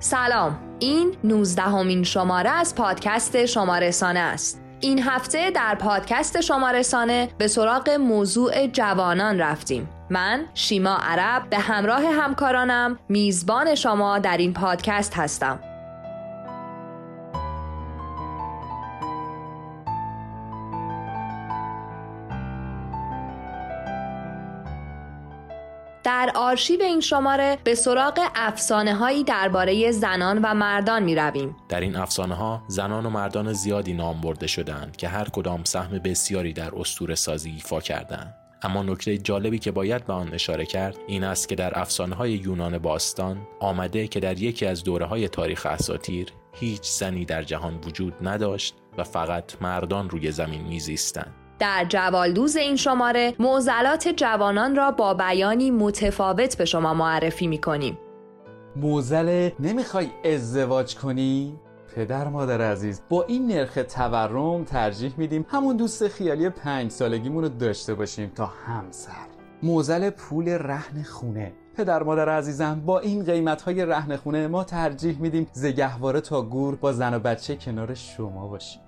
سلام. این 19 همین شماره از پادکست شمارسانه است. این هفته در پادکست شمارسانه به سراغ موضوع جوانان رفتیم. من شیما عرب به همراه همکارانم میزبان شما در این پادکست هستم. در آرشیو این شماره به سراغ افسانه هایی درباره زنان و مردان می رویم. در این افسانه ها زنان و مردان زیادی نام برده شدند که هر کدام سهم بسیاری در استور سازی ایفا کردند. اما نکته جالبی که باید به آن اشاره کرد این است که در افسانه های یونان باستان آمده که در یکی از دوره های تاریخ اساتیر هیچ زنی در جهان وجود نداشت و فقط مردان روی زمین میزیستند. در جوالدوز این شماره معضلات جوانان را با بیانی متفاوت به شما معرفی می کنیم. موزل نمی‌خوای ازدواج کنی؟ پدر مادر عزیز با این نرخ تورم ترجیح میدیم همون دوست خیالی پنج سالگیمون رو داشته باشیم تا همسر موزل پول رهن خونه پدر مادر عزیزم با این قیمت های رهن خونه ما ترجیح میدیم زگهواره تا گور با زن و بچه کنار شما باشیم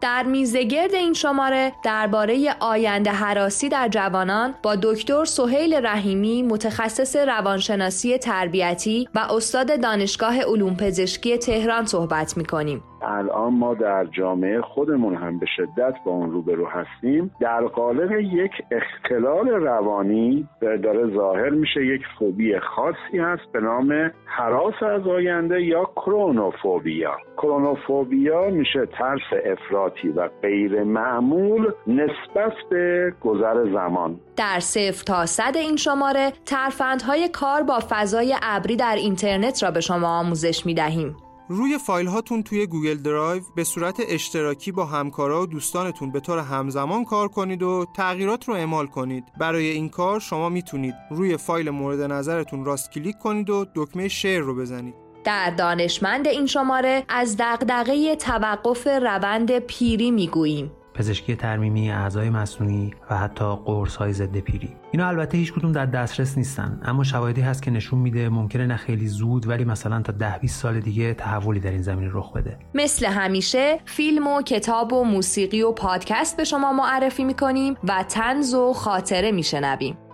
در میزگرد این شماره درباره آینده حراسی در جوانان با دکتر سهیل رحیمی متخصص روانشناسی تربیتی و استاد دانشگاه علوم پزشکی تهران صحبت می کنیم. الان ما در جامعه خودمون هم به شدت با اون روبرو هستیم. در قالب یک اختلال روانی داره ظاهر میشه یک فوبی خاصی هست به نام حراس از آینده یا کرونوفوبیا. کرونوفوبیا میشه ترس افراطی و غیر معمول نسبت به گذر زمان. در صفر تا صد این شماره ترفندهای کار با فضای ابری در اینترنت را به شما آموزش می‌دهیم. روی فایل هاتون توی Google Drive به صورت اشتراکی با همکارا و دوستانتون به طور همزمان کار کنید و تغییرات رو اعمال کنید. برای این کار شما می‌تونید روی فایل مورد نظرتون راست کلیک کنید و دکمه share رو بزنید. در دانشمند این شماره از دغدغه توقف روند پیری می‌گوییم. پزشکی ترمیمی اعضای مصنوعی و حتی قرص های ضد پیری. اینا البته هیچ کدوم در دسترس نیستن اما شواهدی هست که نشون میده ممکنه نه خیلی زود ولی مثلا تا ده 20 سال دیگه تحولی در این زمینه رخ بده. مثل همیشه فیلم و کتاب و موسیقی و پادکست به شما معرفی می‌کنیم و تنز و خاطره میشنویم.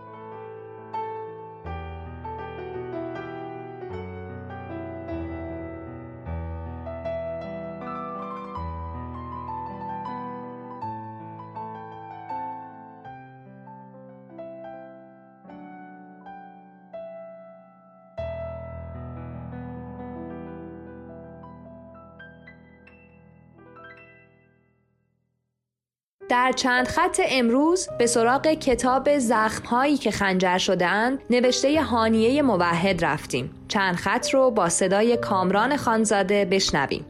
در چند خط امروز به سراغ کتاب زخمهایی که خنجر شدهاند نوشته هانیه موحد رفتیم. چند خط رو با صدای کامران خانزاده بشنویم.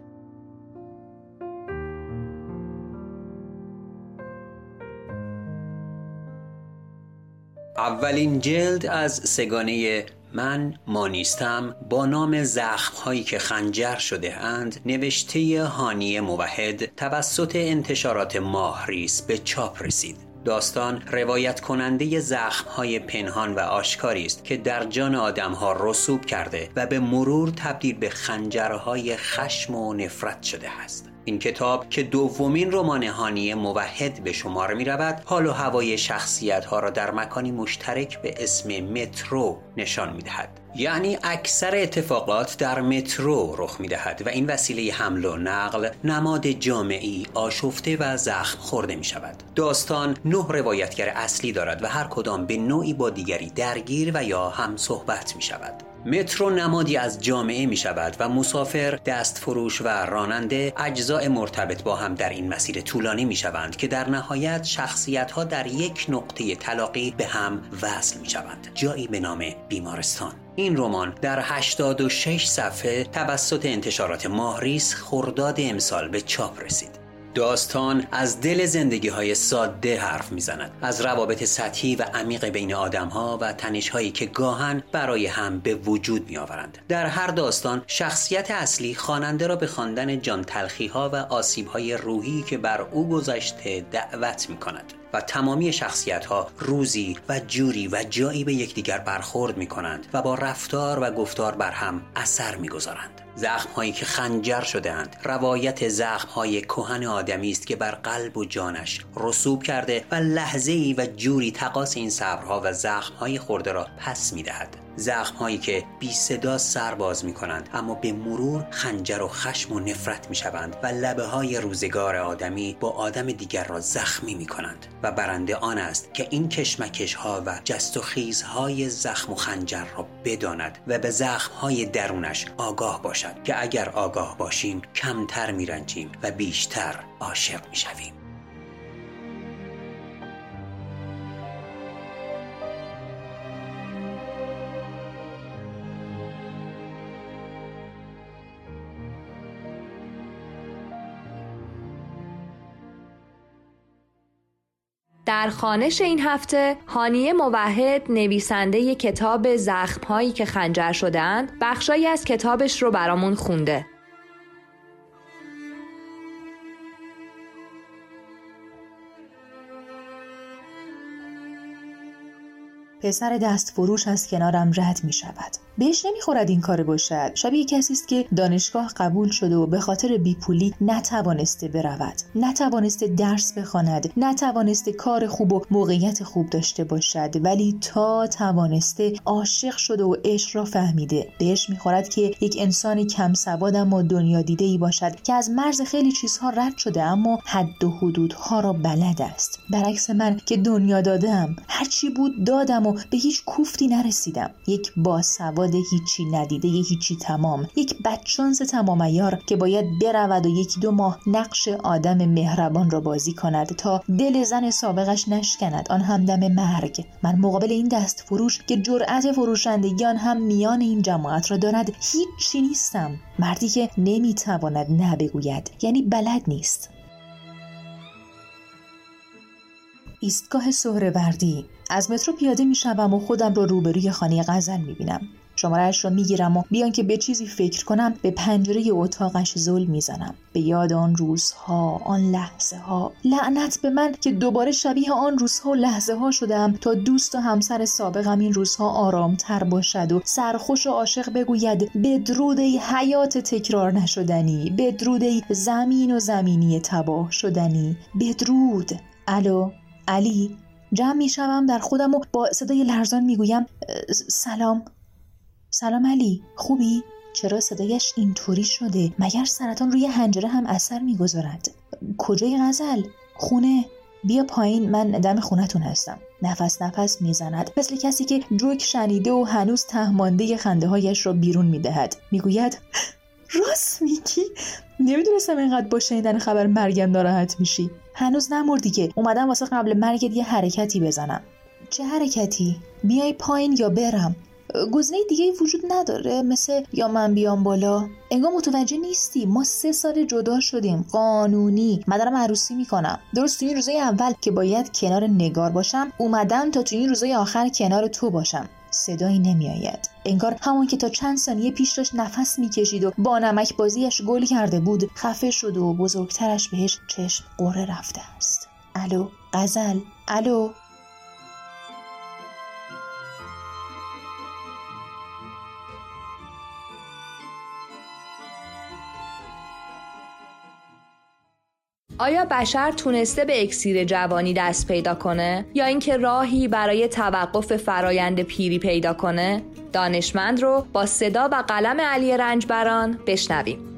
اولین جلد از سگانه من مانیستم با نام زخم هایی که خنجر شده اند نوشته هانی موحد توسط انتشارات ماهریس به چاپ رسید. داستان روایت کننده زخم های پنهان و آشکاری است که در جان آدم ها رسوب کرده و به مرور تبدیل به خنجرهای خشم و نفرت شده است. این کتاب که دومین رمان هانی موحد به شمار می رود حال و هوای شخصیت ها را در مکانی مشترک به اسم مترو نشان می دهد یعنی اکثر اتفاقات در مترو رخ می دهد و این وسیله حمل و نقل نماد جامعی آشفته و زخم خورده می شود داستان نه روایتگر اصلی دارد و هر کدام به نوعی با دیگری درگیر و یا هم صحبت می شود مترو نمادی از جامعه می شود و مسافر، دست فروش و راننده اجزاء مرتبط با هم در این مسیر طولانی می شوند که در نهایت شخصیت ها در یک نقطه تلاقی به هم وصل می شوند جایی به نام بیمارستان. این رمان در 86 صفحه توسط انتشارات ماهریس خرداد امسال به چاپ رسید. داستان از دل زندگی های ساده حرف می‌زند از روابط سطحی و عمیق بین آدم ها و تنش هایی که گاهن برای هم به وجود می آورند در هر داستان شخصیت اصلی خواننده را به خواندن جان تلخی ها و آسیب های روحی که بر او گذشته دعوت می کند و تمامی شخصیت ها روزی و جوری و جایی به یکدیگر برخورد می کنند و با رفتار و گفتار بر هم اثر می گذارند. زخم هایی که خنجر شده اند روایت زخم های کهن آدمی است که بر قلب و جانش رسوب کرده و لحظه ای و جوری تقاس این صبرها و زخم های خورده را پس می دهد. زخم هایی که بی صدا سر باز می کنند اما به مرور خنجر و خشم و نفرت می شوند و لبه های روزگار آدمی با آدم دیگر را زخمی می کنند و برنده آن است که این کشمکش ها و جست و خیز های زخم و خنجر را بداند و به زخم های درونش آگاه باشد که اگر آگاه باشیم کمتر می رنجیم و بیشتر عاشق می شویم. در خانش این هفته هانیه موحد نویسنده کتاب زخمهایی که خنجر شدند بخشایی از کتابش رو برامون خونده. پسر دست فروش از کنارم رد می شود. بهش نمی‌خورد این کار باشد. شبیه کسی است که دانشگاه قبول شده و به خاطر بیپولی نتوانسته برود. نتوانسته درس بخواند. نتوانسته کار خوب و موقعیت خوب داشته باشد. ولی تا توانسته عاشق شده و عشق را فهمیده. بهش می‌خورد که یک انسان کم سواد اما دنیا دیده ای باشد که از مرز خیلی چیزها رد شده اما حد و حدودها را بلد است. برعکس من که دنیا دادم هرچی بود دادم و به هیچ کوفتی نرسیدم. یک باسواد هیچی ندیده یه هیچی تمام. یک بچانس تمام ایار که باید برود و یکی دو ماه نقش آدم مهربان را بازی کند تا دل زن سابقش نشکند. آن هم دم مرگ. من مقابل این دست فروش که جرأت فروشندگی آن هم میان این جماعت را دارد هیچی نیستم. مردی که نمی‌تواند نه بگوید یعنی بلد نیست. ایستگاه سهروردی. از مترو پیاده می‌شوم و خودم را روبروی خانه غزل می‌بینم. شمارهاش را می‌گیرم و بیان که به چیزی فکر کنم به پنجره اتاقش زل می‌زنم. به یاد آن روزها آن لحظه ها لعنت به من که دوباره شبیه آن روزها و لحظه ها شدم تا دوست و همسر سابقم این روزها آرامتر باشد و سرخوش و عاشق بگوید بدرود ای حیات تکرار نشدنی بدرود ای زمین و زمینی تباه شدنی. بدرود. الو. علی جمع می‌شوم در خودم و با صدای لرزان می‌گویم سلام سلام علی خوبی؟ چرا صدایش اینطوری شده؟ مگر سرطان روی هنجره هم اثر می‌گذارد؟ کجای غزل؟ خونه؟ بیا پایین من دم خونتون هستم نفس نفس می‌زند مثل کسی که جوک شنیده و هنوز تهمانده خنده هایش را بیرون می‌دهد می‌گوید راست میگی نمی‌دونستم اینقدر با شنیدن خبر مرگم ناراحت میشی هنوز نمردی که اومدم واسه قبل مرگت یه حرکتی بزنم. چه حرکتی؟ بیای پایین یا برم؟ گزینه دیگه وجود نداره. مثل یا من بیام بالا؟ انگار متوجه نیستی. ما سه سال جدا شدیم. قانونی. من دارم عروسی می‌کنم. درست تو این روزای اول که باید کنار نگار باشم اومدم تا تو این روزای آخر کنار تو باشم. صدایی نمیآید. انگار همون که تا چند ثانیه پیش داشت نفس می‌کشید و با نمک بازیش گل کرده بود خفه شد و بزرگترش بهش چشم قره رفته است. الو غزل. الو. آیا بشر تونسته به اکسیر جوانی دست پیدا کنه؟ یا اینکه راهی برای توقف فرایند پیری پیدا کنه؟ دانشمند رو با صدا و قلم علی رنجبران بشنویم.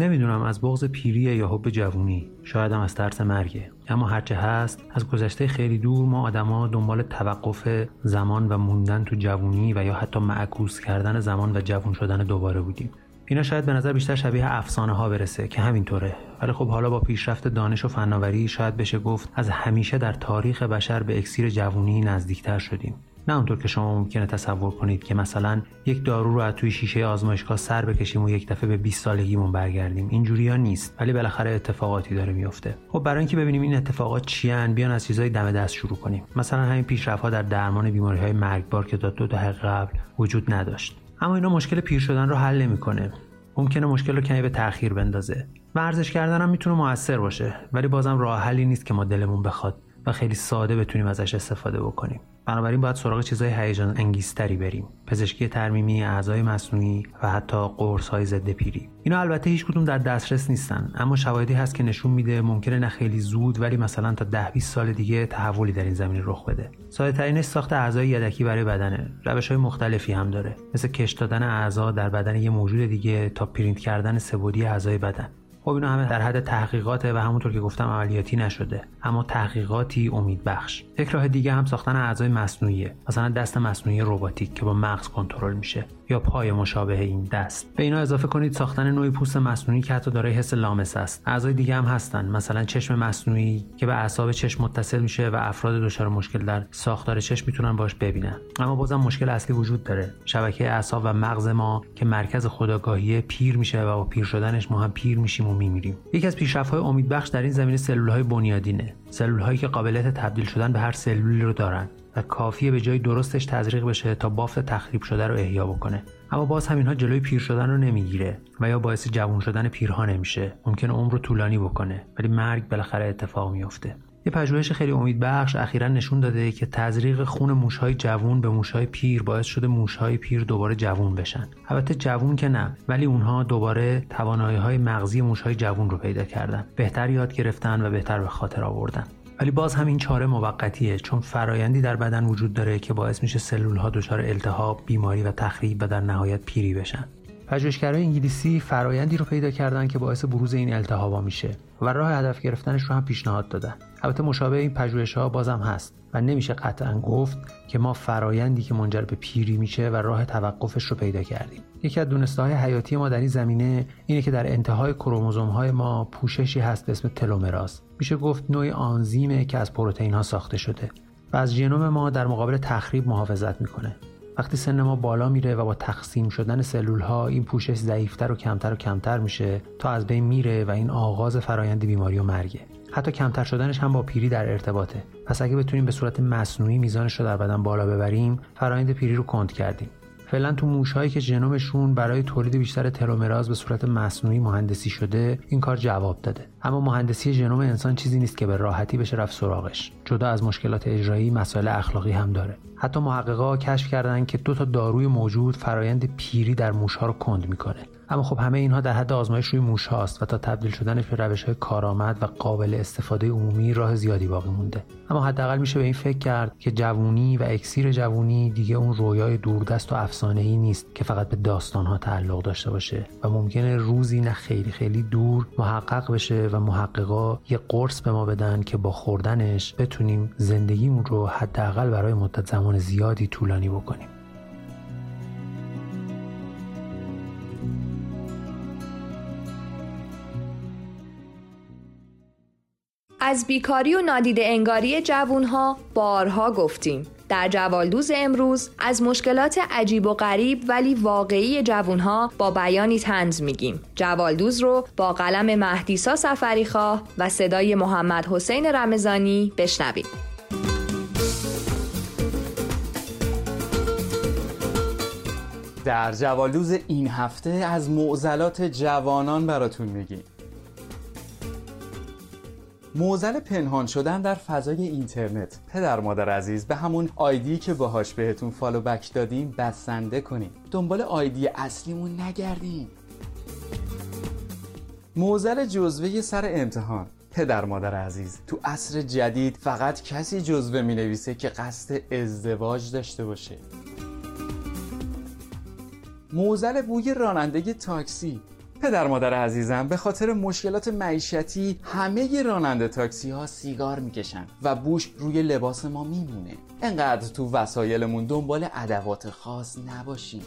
نمی‌دونم از بغض پیری یا حب جوونی شاید هم از ترس مرگه. اما هرچه هست از گذشته خیلی دور ما آدما دنبال توقف زمان و موندن تو جوونی و یا حتی معکوس کردن زمان و جوون شدن دوباره بودیم. اینا شاید به نظر بیشتر شبیه افسانه ها برسه که همینطوره. ولی خب حالا با پیشرفت دانش و فناوری شاید بشه گفت از همیشه در تاریخ بشر به اکسیر جوونی نزدیکتر شدیم. نه اونطور که شما ممکنه تصور کنید که مثلا یک دارو رو از توی شیشه آزمایشگاه سر بکشیم و یک دفعه به 20 سالگیمون برگردیم. اینجوری ها نیست ولی بالاخره اتفاقاتی داره میفته. خب برای اینکه ببینیم این اتفاقات چیان بیان از چیزای دم دست شروع کنیم. مثلا همین پیشرفت ها در درمان بیماری های مرگبار که تا دو دهه قبل وجود نداشت. اما اینا مشکل پیر شدن رو حل نمی‌کنه. ممکنه مشکل رو کمی به تاخیر بندازه. ورزش کردن هم می‌تونه موثر باشه ولی بازم راه حلی نیست که ما دلمون بخواد. و خیلی ساده بتونیم ازش استفاده بکنیم. بنابراین باید سراغ چیزهای هیجان انگیزتری بریم. پزشکی ترمیمی اعضای مصنوعی و حتی قرص های ضد پیری. اینا البته هیچ کدوم در دسترس نیستن اما شواهدی هست که نشون میده ممکنه نه خیلی زود ولی مثلا تا 10 20 سال دیگه تحولی در این زمینه رخ بده. ساده ترینش ساخت اعضای یدکی برای بدنه. روش های مختلفی هم داره. مثل کش دادن اعضا در بدن یه موجود دیگه تا پرینت کردن سبودی اعضای بدن. خب اینا همه در حد تحقیقاته و همونطور که گفتم عملیاتی نشده. اما تحقیقاتی امید بخش یک راه دیگه هم ساختن اعضای مصنوعیه. مثلا دست مصنوعی رباتیک که با مغز کنترل میشه یا پای مشابه این دست. به اینا اضافه کنید ساختن نوعی پوست مصنوعی که حتی دارای حس لامس است. اعضای دیگه هم هستن. مثلا چشم مصنوعی که به اعصاب چشم متصل میشه و افراد دچار مشکل در ساختار چشم می‌تونن باش ببینن. اما بازم مشکل اصلی وجود داره. شبکه اعصاب و مغز ما که مرکز خداگاهی پیر میشه و با پیر شدنش ما هم پیر میشیم و میمیریم. یکی از پیشرفت‌های امیدبخش در این زمینه سلول‌های بنیادینه. سلول‌هایی که قابلیت تبدیل شدن به هر سلولی رو دارن و کافیه به جای درستش تزریق بشه تا بافت تخریب شده رو احیا بکنه. اما باز همینها جلوی پیر شدن رو نمی‌گیره و یا باعث جوان شدن پیرها نمیشه. ممکن عمر رو طولانی بکنه ولی مرگ بالاخره اتفاق میافته. یه پژوهش خیلی امیدبخش اخیرا نشون داده که تزریق خون موشهای جوون به موشهای پیر باعث شده موشهای پیر دوباره جوون بشن. البته جوون که نه ولی اونها دوباره توانایی های مغزی موشهای جوون رو پیدا کردن. بهتر یاد گرفتن و بهتر به خاطر آوردن. ولی باز هم این چاره موقتیه چون فرایندی در بدن وجود داره که باعث میشه سلول ها دچار التهاب، بیماری و تخریب و در نهایت پیری بشن. پژوهشگرای انگلیسی فرایندی رو پیدا کردن که باعث بروز این التهابا میشه. و راه هدف گرفتنش رو هم پیشنهاد دادن. البته مشابه این پژوهش ها بازم هست و نمیشه قطعا گفت که ما فرایندی که منجر به پیری میشه و راه توقفش رو پیدا کردیم. یکی از دونسته های حیاتی ما در این زمینه اینه که در انتهای کروموزوم های ما پوششی هست به اسم تلومراز. میشه گفت نوعی آنزیمه که از پروتئین ها ساخته شده و از ژنوم ما در مقابل تخریب محافظت می‌کنه. وقتی سن ما بالا میره و با تقسیم شدن سلول ها این پوشش ضعیفتر و کمتر و کمتر میشه تا از بین میره و این آغاز فرایند بیماری و مرگه. حتی کمتر شدنش هم با پیری در ارتباطه. پس اگه بتونیم به صورت مصنوعی میزانش رو در بدن بالا ببریم فرایند پیری رو کند کردیم. فعلا تو موشهایی که ژنومشون برای تولید بیشتر تلومراز به صورت مصنوعی مهندسی شده این کار جواب داده. اما مهندسی ژنوم انسان چیزی نیست که به راحتی بشه رفت سراغش. جدا از مشکلات اجرایی مسائل اخلاقی هم داره. حتی محققا کشف کردن که دو تا داروی موجود فرایند پیری در موشها رو کند می‌کنه. اما خب همه اینها در حد آزمایش روی موش هاست و تا تبدیل شدنش به روش های کارآمد و قابل استفاده عمومی راه زیادی باقی مونده. اما حداقل میشه به این فکر کرد که جوونی و اکسیر جوونی دیگه اون رویای دوردست و افسانه ای نیست که فقط به داستان ها تعلق داشته باشه و ممکنه روزی نه خیلی خیلی دور محقق بشه و محققا یه قرص به ما بدن که با خوردنش بتونیم زندگیمون رو حداقل برای مدت زمان زیادی طولانی بکنیم. از بیکاری و نادیده انگاری جوونها بارها گفتیم. در جوالدوز امروز از مشکلات عجیب و غریب ولی واقعی جوونها با بیانی تنز میگیم. جوالدوز رو با قلم مهدیسا سفریخواه و صدای محمد حسین رمزانی بشنویم در جوالدوز این هفته از معضلات جوانان براتون میگیم. موزل پنهان شدن در فضای اینترنت. پدر مادر عزیز به همون آیدی که باهاش بهتون فالو بک دادیم بسنده کنیم دنبال آیدی اصلیمون نگردیم موزل جزوه سر امتحان. پدر مادر عزیز تو عصر جدید فقط کسی جزوه می نویسه که قصد ازدواج داشته باشه. موزل بوی رانندگی تاکسی. پدر مادر عزیزم به خاطر مشکلات معیشتی همه راننده تاکسی ها سیگار می‌کشن و بوش روی لباس ما میمونه. انقدر تو وسایلمون دنبال ادوات خاص نباشیم.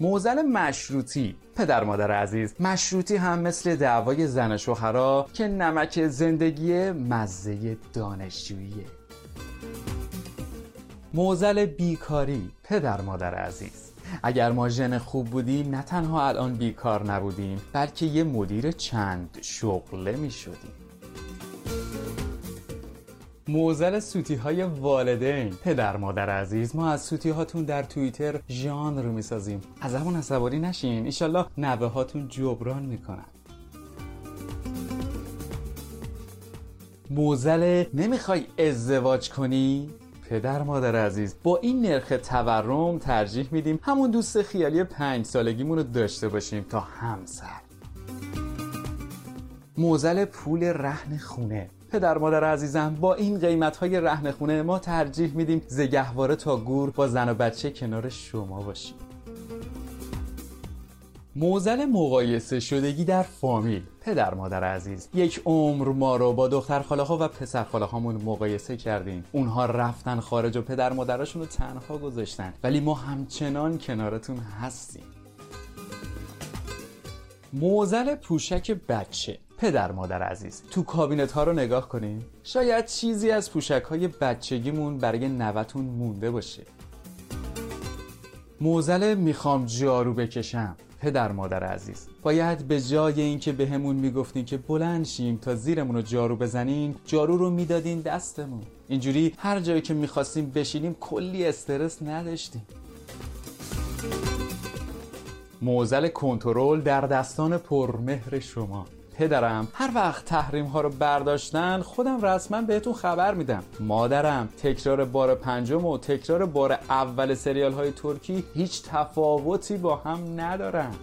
موزل مشروطی. پدر مادر عزیز مشروطی هم مثل دعوای زن شوهرا که نمک زندگی مزه دانشجوییه. موزل بیکاری. پدر مادر عزیز. اگر ما ژن خوب بودیم نه تنها الان بیکار نبودیم بلکه یه مدیر چند شغله می شدیم موزل سوتی های والدین. پدر مادر عزیز ما از سوتی هاتون در توییتر ژان رو می‌سازیم. از همون عصبانی نشین ایشالله نوه هاتون جبران می‌کنن. موزل نمی‌خوای ازدواج کنی؟ پدر مادر عزیز. با این نرخ تورم ترجیح میدیم همون دوست خیالی پنج سالگیمون رو داشته باشیم تا همسر. موزل پول رهن خونه. پدر مادر عزیزم با این قیمت های رهن خونه ما ترجیح میدیم زگهواره تا گور با زن و بچه کنار شما باشیم. موزل مقایسه شدگی در فامیل. پدر مادر عزیز یک عمر ما رو با دختر خاله ها و پسر خاله هامون مقایسه کردیم. اونها رفتن خارج و پدر مادرشون رو تنها گذاشتن. ولی ما همچنان کنارتون هستیم. موزل پوشک بچه. پدر مادر عزیز تو کابینت ها رو نگاه کنیم شاید چیزی از پوشک های بچگیمون برای نوتون مونده باشه. موزل می‌خوام جارو بکشم. پدر مادر عزیز. باید به جای اینکه بهمون به می‌گفتین که بلند شیم تا زیرمون رو جارو بزنین جارو رو می‌دادین دستمون. اینجوری هر جایی که می‌خواستیم بشینیم کلی استرس نداشتیم. موزل کنترل در دستان پرمهر شما. پدرم هر وقت تحریم ها رو برداشتن خودم رسما بهتون خبر میدم. مادرم تکرار بار پنجم و تکرار بار اول سریال های ترکی هیچ تفاوتی با هم ندارن.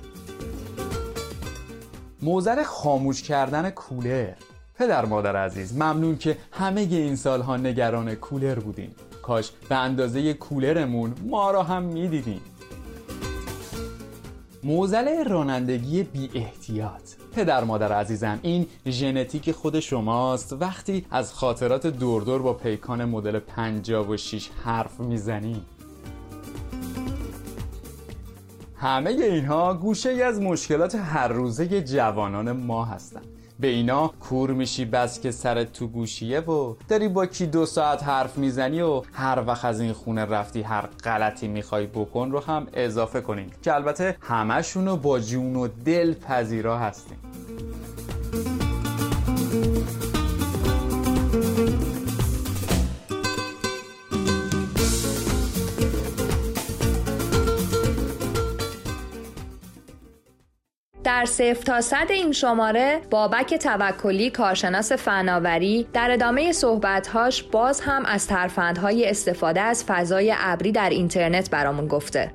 موزل خاموش کردن کولر. پدر مادر عزیز ممنون که همه این سالها نگران کولر بودیم کاش به اندازه کولرمون ما را هم می‌دیدیم موزل رانندگی بی احتیاط پدر مادر عزیزم این ژنتیک خود شماست. وقتی از خاطرات دوردور با پیکان مدل 56 حرف می‌زنی. همه اینها گوشه ای از مشکلات هر روزه جوانان ما هستند. به اینا کور میشی بس که سرت تو گوشیه و داری با کی دو ساعت حرف می‌زنی و هر وقت از این خونه رفتی هر غلطی می‌خوای بکن رو هم اضافه کنیم که البته همشونو با جون و دل پذیرا هستیم در صفر تا صد این شماره بابک توکلی کارشناس فناوری در ادامه صحبتهاش باز هم از ترفندهای استفاده از فضای ابری در اینترنت برامون گفته.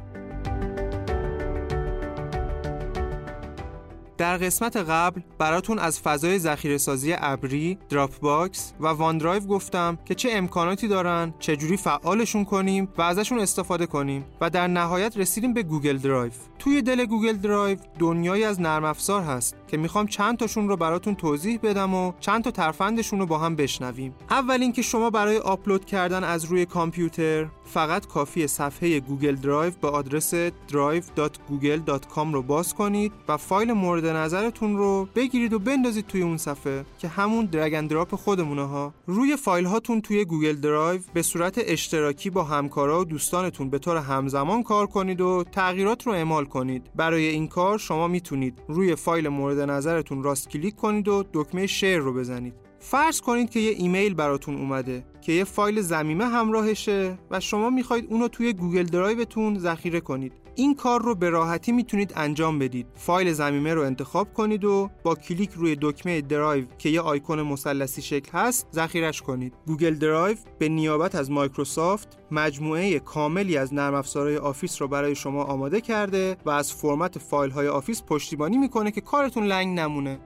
در قسمت قبل براتون از فضای ذخیره سازی ابری، دراپ باکس و وان درایو گفتم که چه امکاناتی دارن، چجوری فعالشون کنیم و ازشون استفاده کنیم و در نهایت رسیدیم به گوگل درایو. توی دل گوگل درایو دنیایی از نرم افزار هست که می‌خوام چند تاشون رو براتون توضیح بدم و چند تا ترفندشون رو با هم بشنویم. اول اینکه شما برای آپلود کردن از روی کامپیوتر فقط کافیه صفحه گوگل درایو به آدرس drive.google.com رو باز کنید و فایل مورد نظرتون رو بگیرید و بندازید توی اون صفحه که همون drag drop خودمونه یا روی فایل هاتون توی گوگل درایو به صورت اشتراکی با همکارا و دوستانتون به طور همزمان کار کنید و تغییرات رو اعمال کنید برای این کار شما می‌تونید روی فایل مورد نظرتون راست کلیک کنید و دکمه share رو بزنید. فرض کنید که یه ایمیل براتون اومده که یه فایل ضمیمه همراهشه و شما می‌خواید اونو توی گوگل درایوتون ذخیره کنید. این کار رو به راحتی می‌تونید انجام بدید. فایل ضمیمه رو انتخاب کنید و با کلیک روی دکمه درایو که یه آیکون مثلثی شکل هست ذخیرش کنید. گوگل درایو به نیابت از مایکروسافت مجموعه کاملی از نرم افزارهای آفیس رو برای شما آماده کرده و از فرمت فایل های آفیس پشتیبانی می‌کنه که کارتون لنگ نمونه.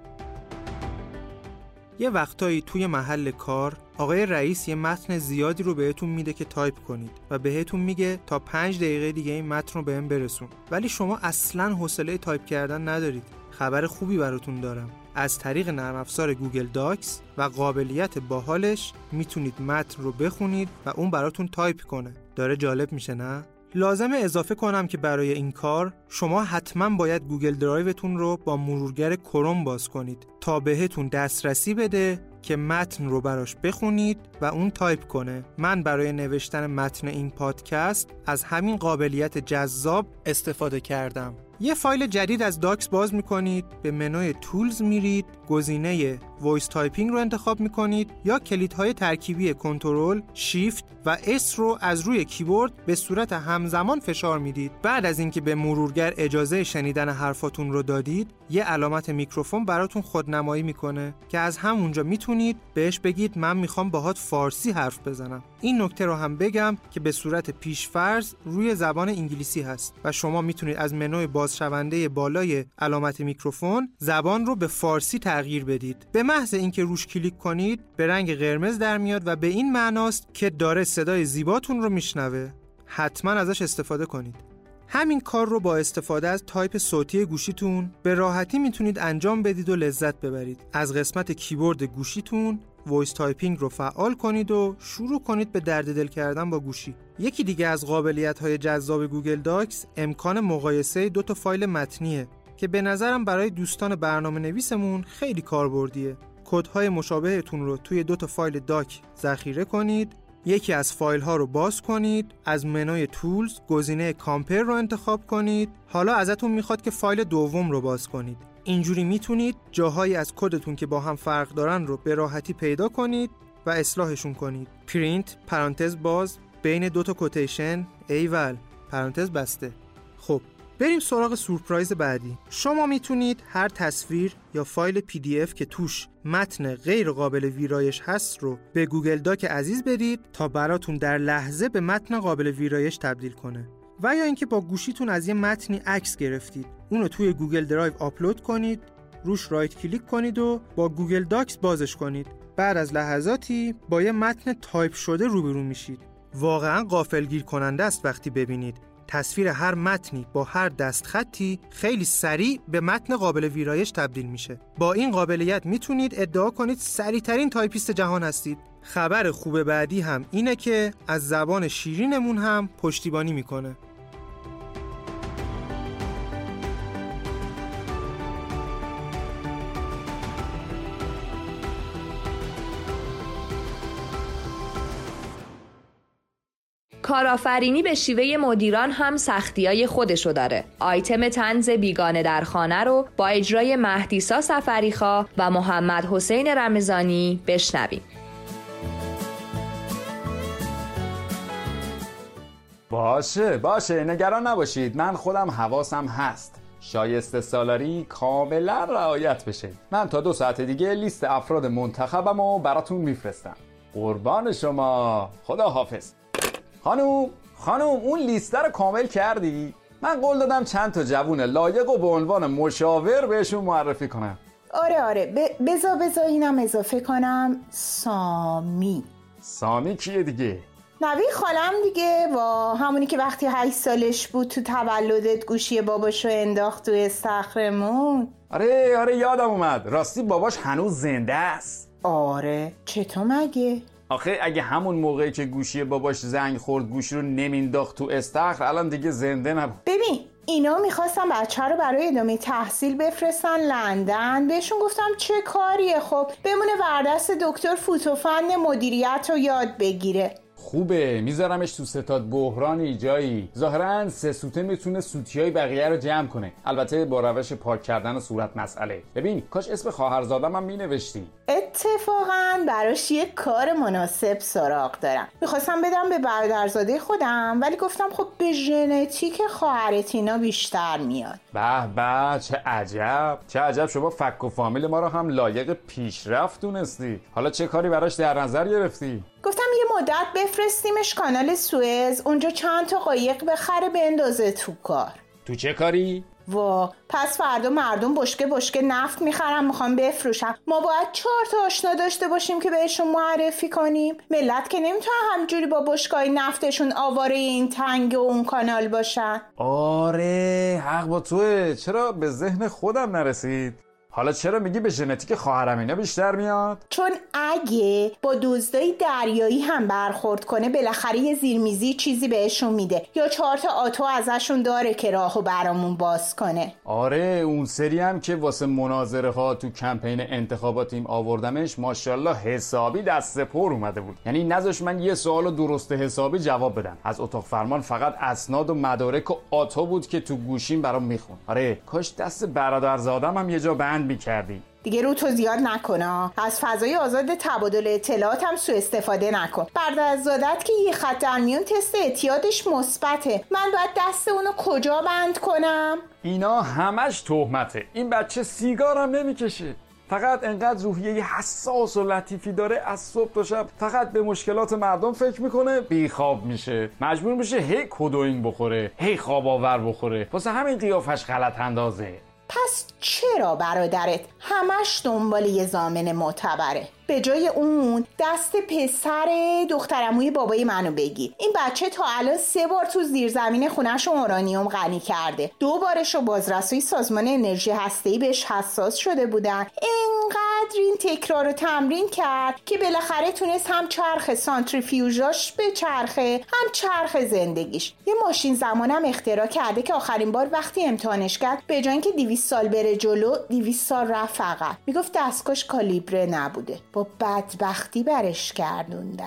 یه وقتایی توی محل کار آقای رئیس یه متن زیادی رو بهتون میده که تایپ کنید و بهتون میگه تا پنج دقیقه دیگه این متن رو بهم برسون. ولی شما اصلا حوصله تایپ کردن ندارید. خبر خوبی براتون دارم. از طریق نرم افزار گوگل داکس و قابلیت باحالش می‌تونید متن رو بخونید و اون براتون تایپ کنه. داره جالب میشه نه؟ لازمه اضافه کنم که برای این کار شما حتما باید گوگل درایوتون رو با مرورگر کروم باز کنید تا بهتون دسترسی بده که متن رو براش بخونید و اون تایپ کنه. من برای نوشتن متن این پادکست از همین قابلیت جذاب استفاده کردم. یه فایل جدید از داکس باز می‌کنید به منوی Tools میرید گزینه voice typing رو انتخاب می‌کنید یا کلیدهای ترکیبی Control، Shift و S رو از روی کیبورد به صورت همزمان فشار می‌دید. بعد از اینکه به مرورگر اجازه شنیدن حرفاتون رو دادید، یه علامت میکروفون براتون خودنمایی می‌کنه که از همونجا می‌تونید بهش بگید من می‌خوام باهات فارسی حرف بزنم. این نکته رو هم بگم که به صورت پیشفرض روی زبان انگلیسی هست و شما می‌تونید از منوی بازشونده بالای علامت میکروفون زبان رو به فارسی تغییر بدید. به محض اینکه روش کلیک کنید به رنگ قرمز در میاد و به این معناست که داره صدای زیباتون رو میشنوه. حتما ازش استفاده کنید. همین کار رو با استفاده از تایپ صوتی گوشیتون به راحتی می‌تونید انجام بدید و لذت ببرید. از قسمت کیبورد گوشیتون voice typing رو فعال کنید و شروع کنید به درد دل کردن با گوشی. یکی دیگه از قابلیت های جذاب گوگل داکس امکان مقایسه دو تا فایل متنیه که به نظرم برای دوستان برنامه نویسمون خیلی کاربردیه. کدهای مشابهتون رو توی دو تا فایل doc ذخیره کنید یکی از فایل ها رو باز کنید از منوی Tools گزینه Compare رو انتخاب کنید. حالا ازتون می‌خواد که فایل دوم رو باز کنید. اینجوری می‌تونید جاهایی از کدتون که با هم فرق دارن رو به راحتی پیدا کنید و اصلاحشون کنید. پرینت پرانتز باز بین دو تا quotation ایول پرانتز بسته. خب بریم سراغ سورپرایز بعدی. شما می‌تونید هر تصویر یا فایل PDF که توش متن غیر قابل ویرایش هست رو به گوگل داک عزیز بدید تا براتون در لحظه به متن قابل ویرایش تبدیل کنه. و یا اینکه با گوشیتون از یه متنی عکس گرفتید. اونو توی گوگل درایو آپلود کنید روش right click کنید و با گوگل داکس بازش کنید. بعد از لحظاتی با یه متن تایپ شده روبرو میشید. واقعا غافلگیر کننده است وقتی ببینید. تصویر هر متنی با هر دستخطی خیلی سریع به متن قابل ویرایش تبدیل میشه. با این قابلیت می‌تونید ادعا کنید سریعترین تایپیست جهان هستید. خبر خوب بعدی هم اینه که از زبان شیرینمون هم پشتیبانی می‌کنه. کارآفرینی به شیوه مدیران هم سختیای خودشو داره. آیتم تنز بیگانه در خانه رو با اجرای مهدیسا سفریخا و محمد حسین رمزانی بشنویم. باشه باشه نگران نباشید. من خودم حواسم هست. شایسته سالاری کاملا رعایت بشه. من تا دو ساعت دیگه لیست افراد منتخبم و براتون میفرستم. قربان شما. خدا حافظ خانوم خانوم اون لیسته رو کامل کردی؟ من قول دادم چند تا جوون لایق و به عنوان مشاور بهشون معرفی کنم آره آره. بزا بزا اینم اضافه کنم سامی سامی کیه دیگه؟ نوی خالم دیگه با همونی که وقتی هشت سالش بود تو تولدت گوشی باباشو انداخت تو استخرمون آره آره یادم اومد راستی باباش هنوز زنده است آره چطور مگه؟ آخه اگه همون موقعی که گوشی باباش زنگ خورد گوشی رو نمینداخت تو استخر الان دیگه زنده نبود. ببین اینا می‌خواستم بچه رو برای ادامه تحصیل بفرستن لندن. بهشون گفتم چه کاریه؟ خب بمونه وردست دکتر فوتوفن مدیریت رو یاد بگیره. خوبه. میذارمش تو ستاد بحرانی. جایی. ظاهرا سه سوته می‌تونه سوتی های بقیه رو جمع کنه. البته با روش پاک کردن صورت مسئله. ببین کاش اسم خواهرزادم هم مینوشتی. اتفاقا براش یه کار مناسب سراغ دارم. می‌خواستم بدم به برادرزاده خودم ولی گفتم خب به ژنتیک خواهرتینا بیشتر میاد. به به چه عجب. چه عجب شما فک و فامیل ما رو هم لایق پیشرفت دونستی. حالا چه کاری براش در نظر گرفتی؟ گفتم یه مدت بفرستیمش کانال سوئز اونجا چند تا قایق بخره بندازه تو کار. تو چه کاری؟ وا پس فردا مردم بشکه بشکه نفت می‌خرن می‌خوام بفروشم. ما باید چهار تا آشنا داشته باشیم که بهشون معرفی کنیم. ملت که نمی‌تونن همجوری با بشکای نفتشون آواره این تنگ و اون کانال باشن. آره حق با توه. چرا به ذهن خودم نرسید؟ حالا چرا میگی به ژنتیک خواهرم اینا بیشتر میاد؟ چون اگه با دزدای دریایی هم برخورد کنه بالاخره یه زیرمیزی چیزی بهشون میده. یا چهار تا آتو ازشون داره که راهو برامون باز کنه. آره اون سری هم که واسه مناظره ها تو کمپین انتخاباتیم آوردمش ماشاءالله حسابی دست پر اومده بود. یعنی نذاش من یه سوال درست حسابی جواب بدم. از اتاق فرمان فقط اسناد و مدارک و آتو بود که تو گوشیم برام میخون آره کاش دست برادرزادم هم یه جا بند می‌کردی دیگه رو تو زیاد نکنه از فضای آزاد تبادل اطلاعات هم سوء استفاده نکن. بعد از زادت که یه خط در میون تست اعتیادش مثبته. من باید دست اونو کجا بند کنم؟ اینا همش تهمته. این بچه سیگارم نمی‌کشه. فقط انقدر روحیه حساس و لطیفی داره از صبح تا شب فقط به مشکلات مردم فکر می‌کنه. بیخواب میشه. مجبور میشه هی کدوین بخوره هی خواب آور بخوره. واسه همین قیافش غلط اندازه. پس چرا برادرت همش دنبال یه زامن معتبره؟ به جای اون دست پسر دخترموی بابای منو بگیر. این بچه تا الان سه بار تو زیرزمین خونش اورانیوم غنی کرده. دو بارش رو بازرسوی سازمان انرژی هسته‌ای بهش حساس شده بودن. انقدر این تکرار رو تمرین کرد که بالاخره تونست هم چرخ سانتریفیوژاش به چرخه هم چرخ زندگیش. یه ماشین زمانم اختراع کرده که آخرین بار وقتی امتحانش کرد به جای اینکه 200 سال بره جلو 200 سال رفت فقط. می‌گفت دستگاهش کالیبره نبوده. با بدبختی برش گردوندن.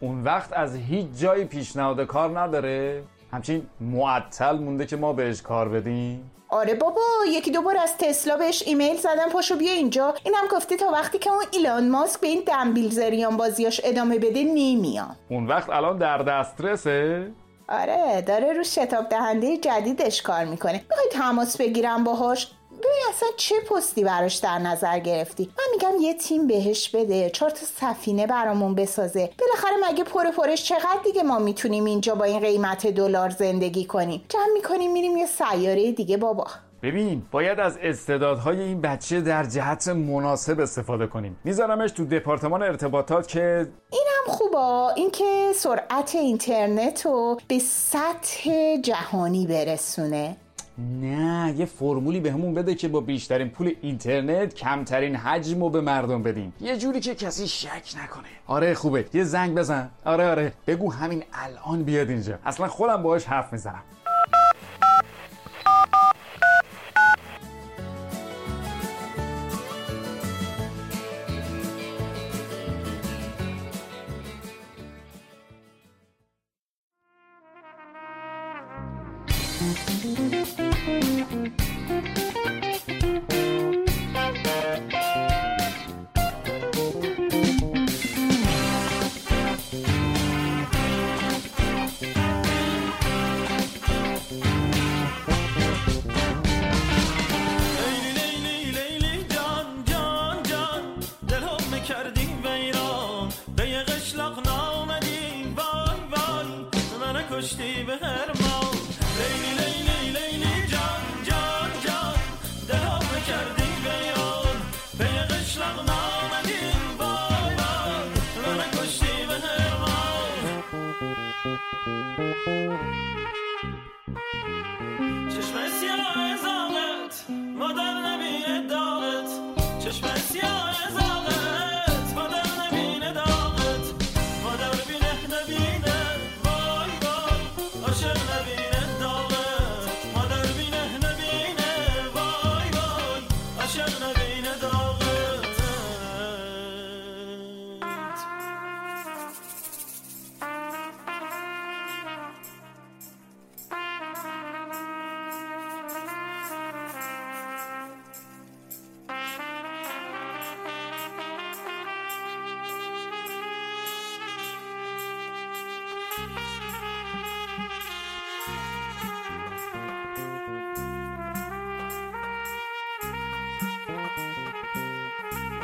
اون وقت از هیچ جایی پیشنهاد کار نداره. همچین معطل مونده که ما بهش کار بدیم. آره بابا یکی دو بار از تسلا بهش ایمیل زدم پاشو بیا اینجا. اینم گفته تا وقتی که اون ایلان ماسک به این دنبیل زریان بازیاش ادامه بده نمیام اون وقت الان در دسترسه. آره داره رو شتاب دهنده جدیدش کار می‌کنه. می‌خوای تماس بگیرم باهاش؟ ببین اصلا چه پستی براش در نظر گرفتی؟ من میگم یه تیم بهش بده چهار تا سفینه برامون بسازه. بالاخره مگه پر پرش چقدر دیگه ما می‌تونیم اینجا با این قیمت دلار زندگی کنیم؟ جمع می‌کنیم میریم یه سیاره دیگه بابا. ببین باید از استعدادهای این بچه در جهت مناسب استفاده کنیم. میذارمش تو دپارتمان ارتباطات که اینم خوبا اینکه سرعت اینترنت رو به سطح جهانی برسونه. نه یه فرمولی به همون بده که با بیشترین پول اینترنت کمترین حجم رو به مردم بدیم. یه جوری که کسی شک نکنه. آره خوبه. یه زنگ بزن. آره آره. بگو همین الان بیاد اینجا. اصلا خودم باهاش حرف می‌زنم.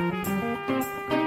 Música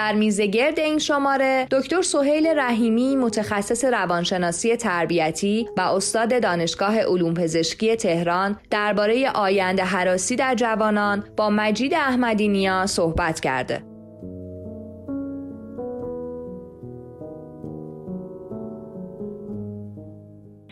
در میزگرد این شماره دکتر سهیل رحیمی متخصص روانشناسی تربیتی و استاد دانشگاه علوم پزشکی تهران درباره آینده حراسی در جوانان با مجید احمدی نیا صحبت کرده.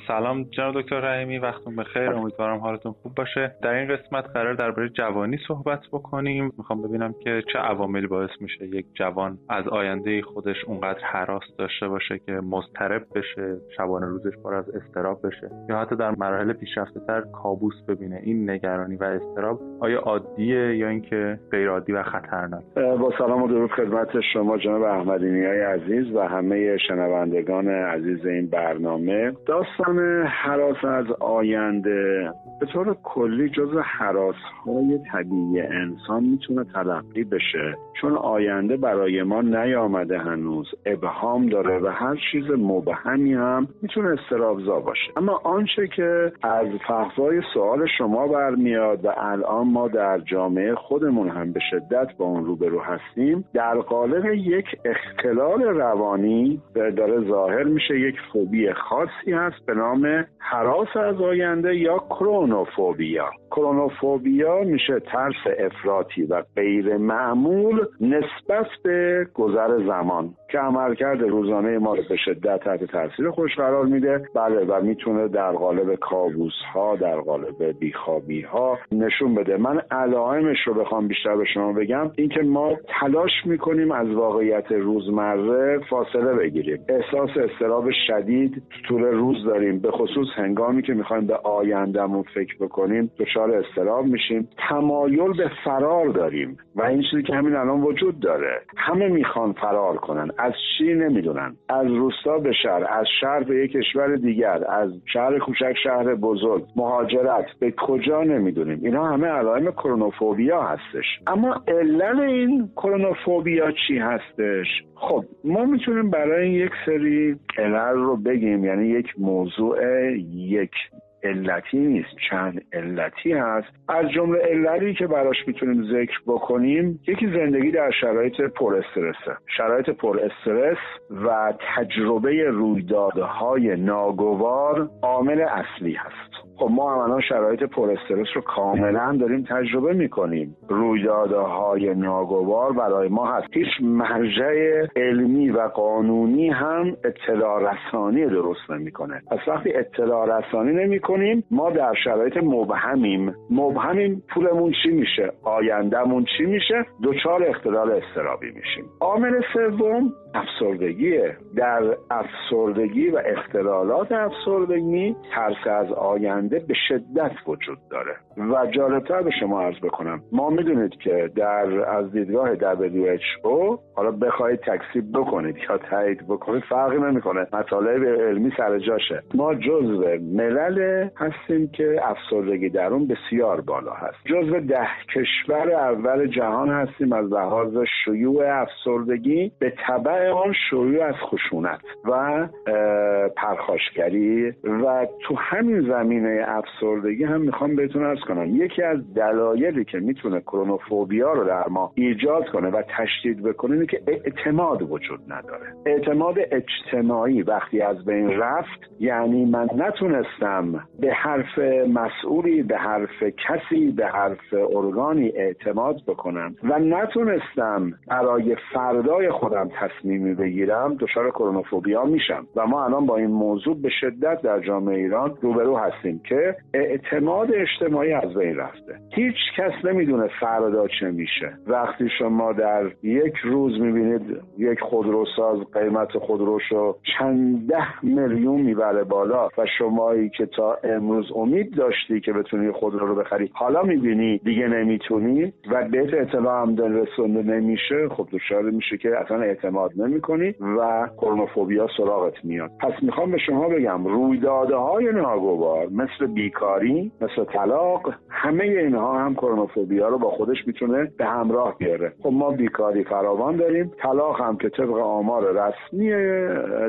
سلام جناب دکتر رحیمی وقتتون بخیر. امیدوارم حالتون خوب باشه. در این قسمت قرار درباره جوانی صحبت بکنیم. می‌خوام ببینم که چه عواملی باعث میشه یک جوان از آینده خودش اونقدر حراس داشته باشه که مضطرب بشه شبانه روزش پر از استراب بشه. یا حتی در مراحل پیشرفته تر کابوس ببینه. این نگرانی و استراب آیا عادیه یا اینکه غیر عادی و خطرناک؟ با سلام و درود خدمت شما جناب احمدی عزیز و همه شنوندگان عزیز این برنامه. داستان حراس از آینده. به طور کلی جز حراس های طبیعی انسان می‌تونه تلقی بشه. چون آینده برای ما نیامده هنوز ابهام داره و هر چیز مبهمی هم می‌تونه استرابزا باشه. اما آنچه که از فحوای سوال شما برمیاد و الان ما در جامعه خودمون هم به شدت با اون روبرو هستیم در قالب یک اختلال روانی داره ظاهر میشه یک فوبی خاصی هست به نام حراس از آینده یا کرونوفوبیا کرونوفوبیا میشه ترس افراطی و غیر معمول نسبت به گذر زمان که عملکرد روزانه ما رو به شدت تحت تاثیر خوش قرار میده. بله و می‌تونه در قالب کابوس ها در قالب بیخوابی ها نشون بده. من علائمش رو بخوام بیشتر به شما بگم. اینکه ما تلاش می‌کنیم از واقعیت روزمره فاصله بگیریم. احساس استراب شدید طول روز داریم. به خصوص هنگامی که می‌خوایم به آیندهمون فکر بکنیم دچار استراب میشیم. تمایل به فرار داریم. و این چیزی که همین الان وجود داره. همه می‌خوان فرار کنن. از چی نمی‌دونن. از روستا به شهر. از شهر به یک کشور دیگر. از شهر کوچک شهر بزرگ. مهاجرت. به کجا نمی‌دونیم. اینا همه علائم کرونوفوبیا هستش. اما علل این کرونوفوبیا چی هستش؟ خب ما می‌تونیم برای یک سری علل رو بگیم. یعنی یک موضوع یک علتی نیست. چند علتی هست. از جمله علتی که براش می‌تونیم ذکر بکنیم یکی زندگی در شرایط پر استرسه شرایط پر استرس و تجربه رویدادهای ناگوار عامل اصلی هست. خب ما هم الان شرایط پر استرس رو کاملا داریم تجربه می‌کنیم. رویدادهای ناگوار برای ما هست. هیچ مرجع علمی و قانونی هم اطلاع رسانی درست نمی‌کنه. پس وقتی اطلاع رسانی نمی‌کنیم ما در شرایط مبهمیم. مبهمیم پولمون چی میشه؟ آیندهمون چی میشه؟ دچار اختلال استرابی میشیم. عامل سوم افسردگیه. در افسردگی و اختلالات افسردگی ترس از آینده به شدت وجود داره. و جالبتر به شما عرض بکنم ما می‌دونید که در از دیدگاه WHO حالا بخواید تکسیب بکنید یا تایید بکنید فرقی نمی‌کنه مطالب علمی سر جاشه. ما جزو ملل هستیم که افسردگی در اون بسیار بالا هست. جزو ده کشور اول جهان هستیم از لحاظ شیوع افسردگی به طبع آن شیوع از خشونت و پرخاشگری و تو همین زمینه افسردگی هم می‌خوام بهتون ارز کنم. یکی از دلایلی که می‌تونه کرونوفوبیا رو در ما ایجاد کنه و تشدید بکنه اینه که اعتماد وجود نداره. اعتماد اجتماعی وقتی از بین رفت یعنی من نتونستم به حرف مسئولی به حرف کسی به حرف ارگانی اعتماد بکنم و نتونستم برای فردای خودم تصمیمی بگیرم دچار کرونوفوبیا میشم. و ما الان با این موضوع به شدت در جامعه ایران روبرو هستیم که اعتماد اجتماعی از بین رفته. هیچ کس نمی‌دونه فردا چه میشه. وقتی شما در یک روز می‌بینید یک خودروساز قیمت خودروشو چند ده میلیون می‌بره بالا و شمایی که تا امروز امید داشتی که بتونی خودرو رو بخری حالا می‌بینی دیگه نمی‌تونی و بهت اطلاع هم رسونده نمیشه خب دچار میشه که اصلا اعتماد نمی‌کنی و کرونوفوبیا سراغت میاد. پس می‌خوام به شما بگم رویدادهای ناگوار مثل بیکاری مثل طلاق همه اینها هم کرونوفوبیا رو با خودش می‌تونه به همراه بیاره. خب ما بیکاری فراوان داریم. طلاق هم که طبق آمار رسمی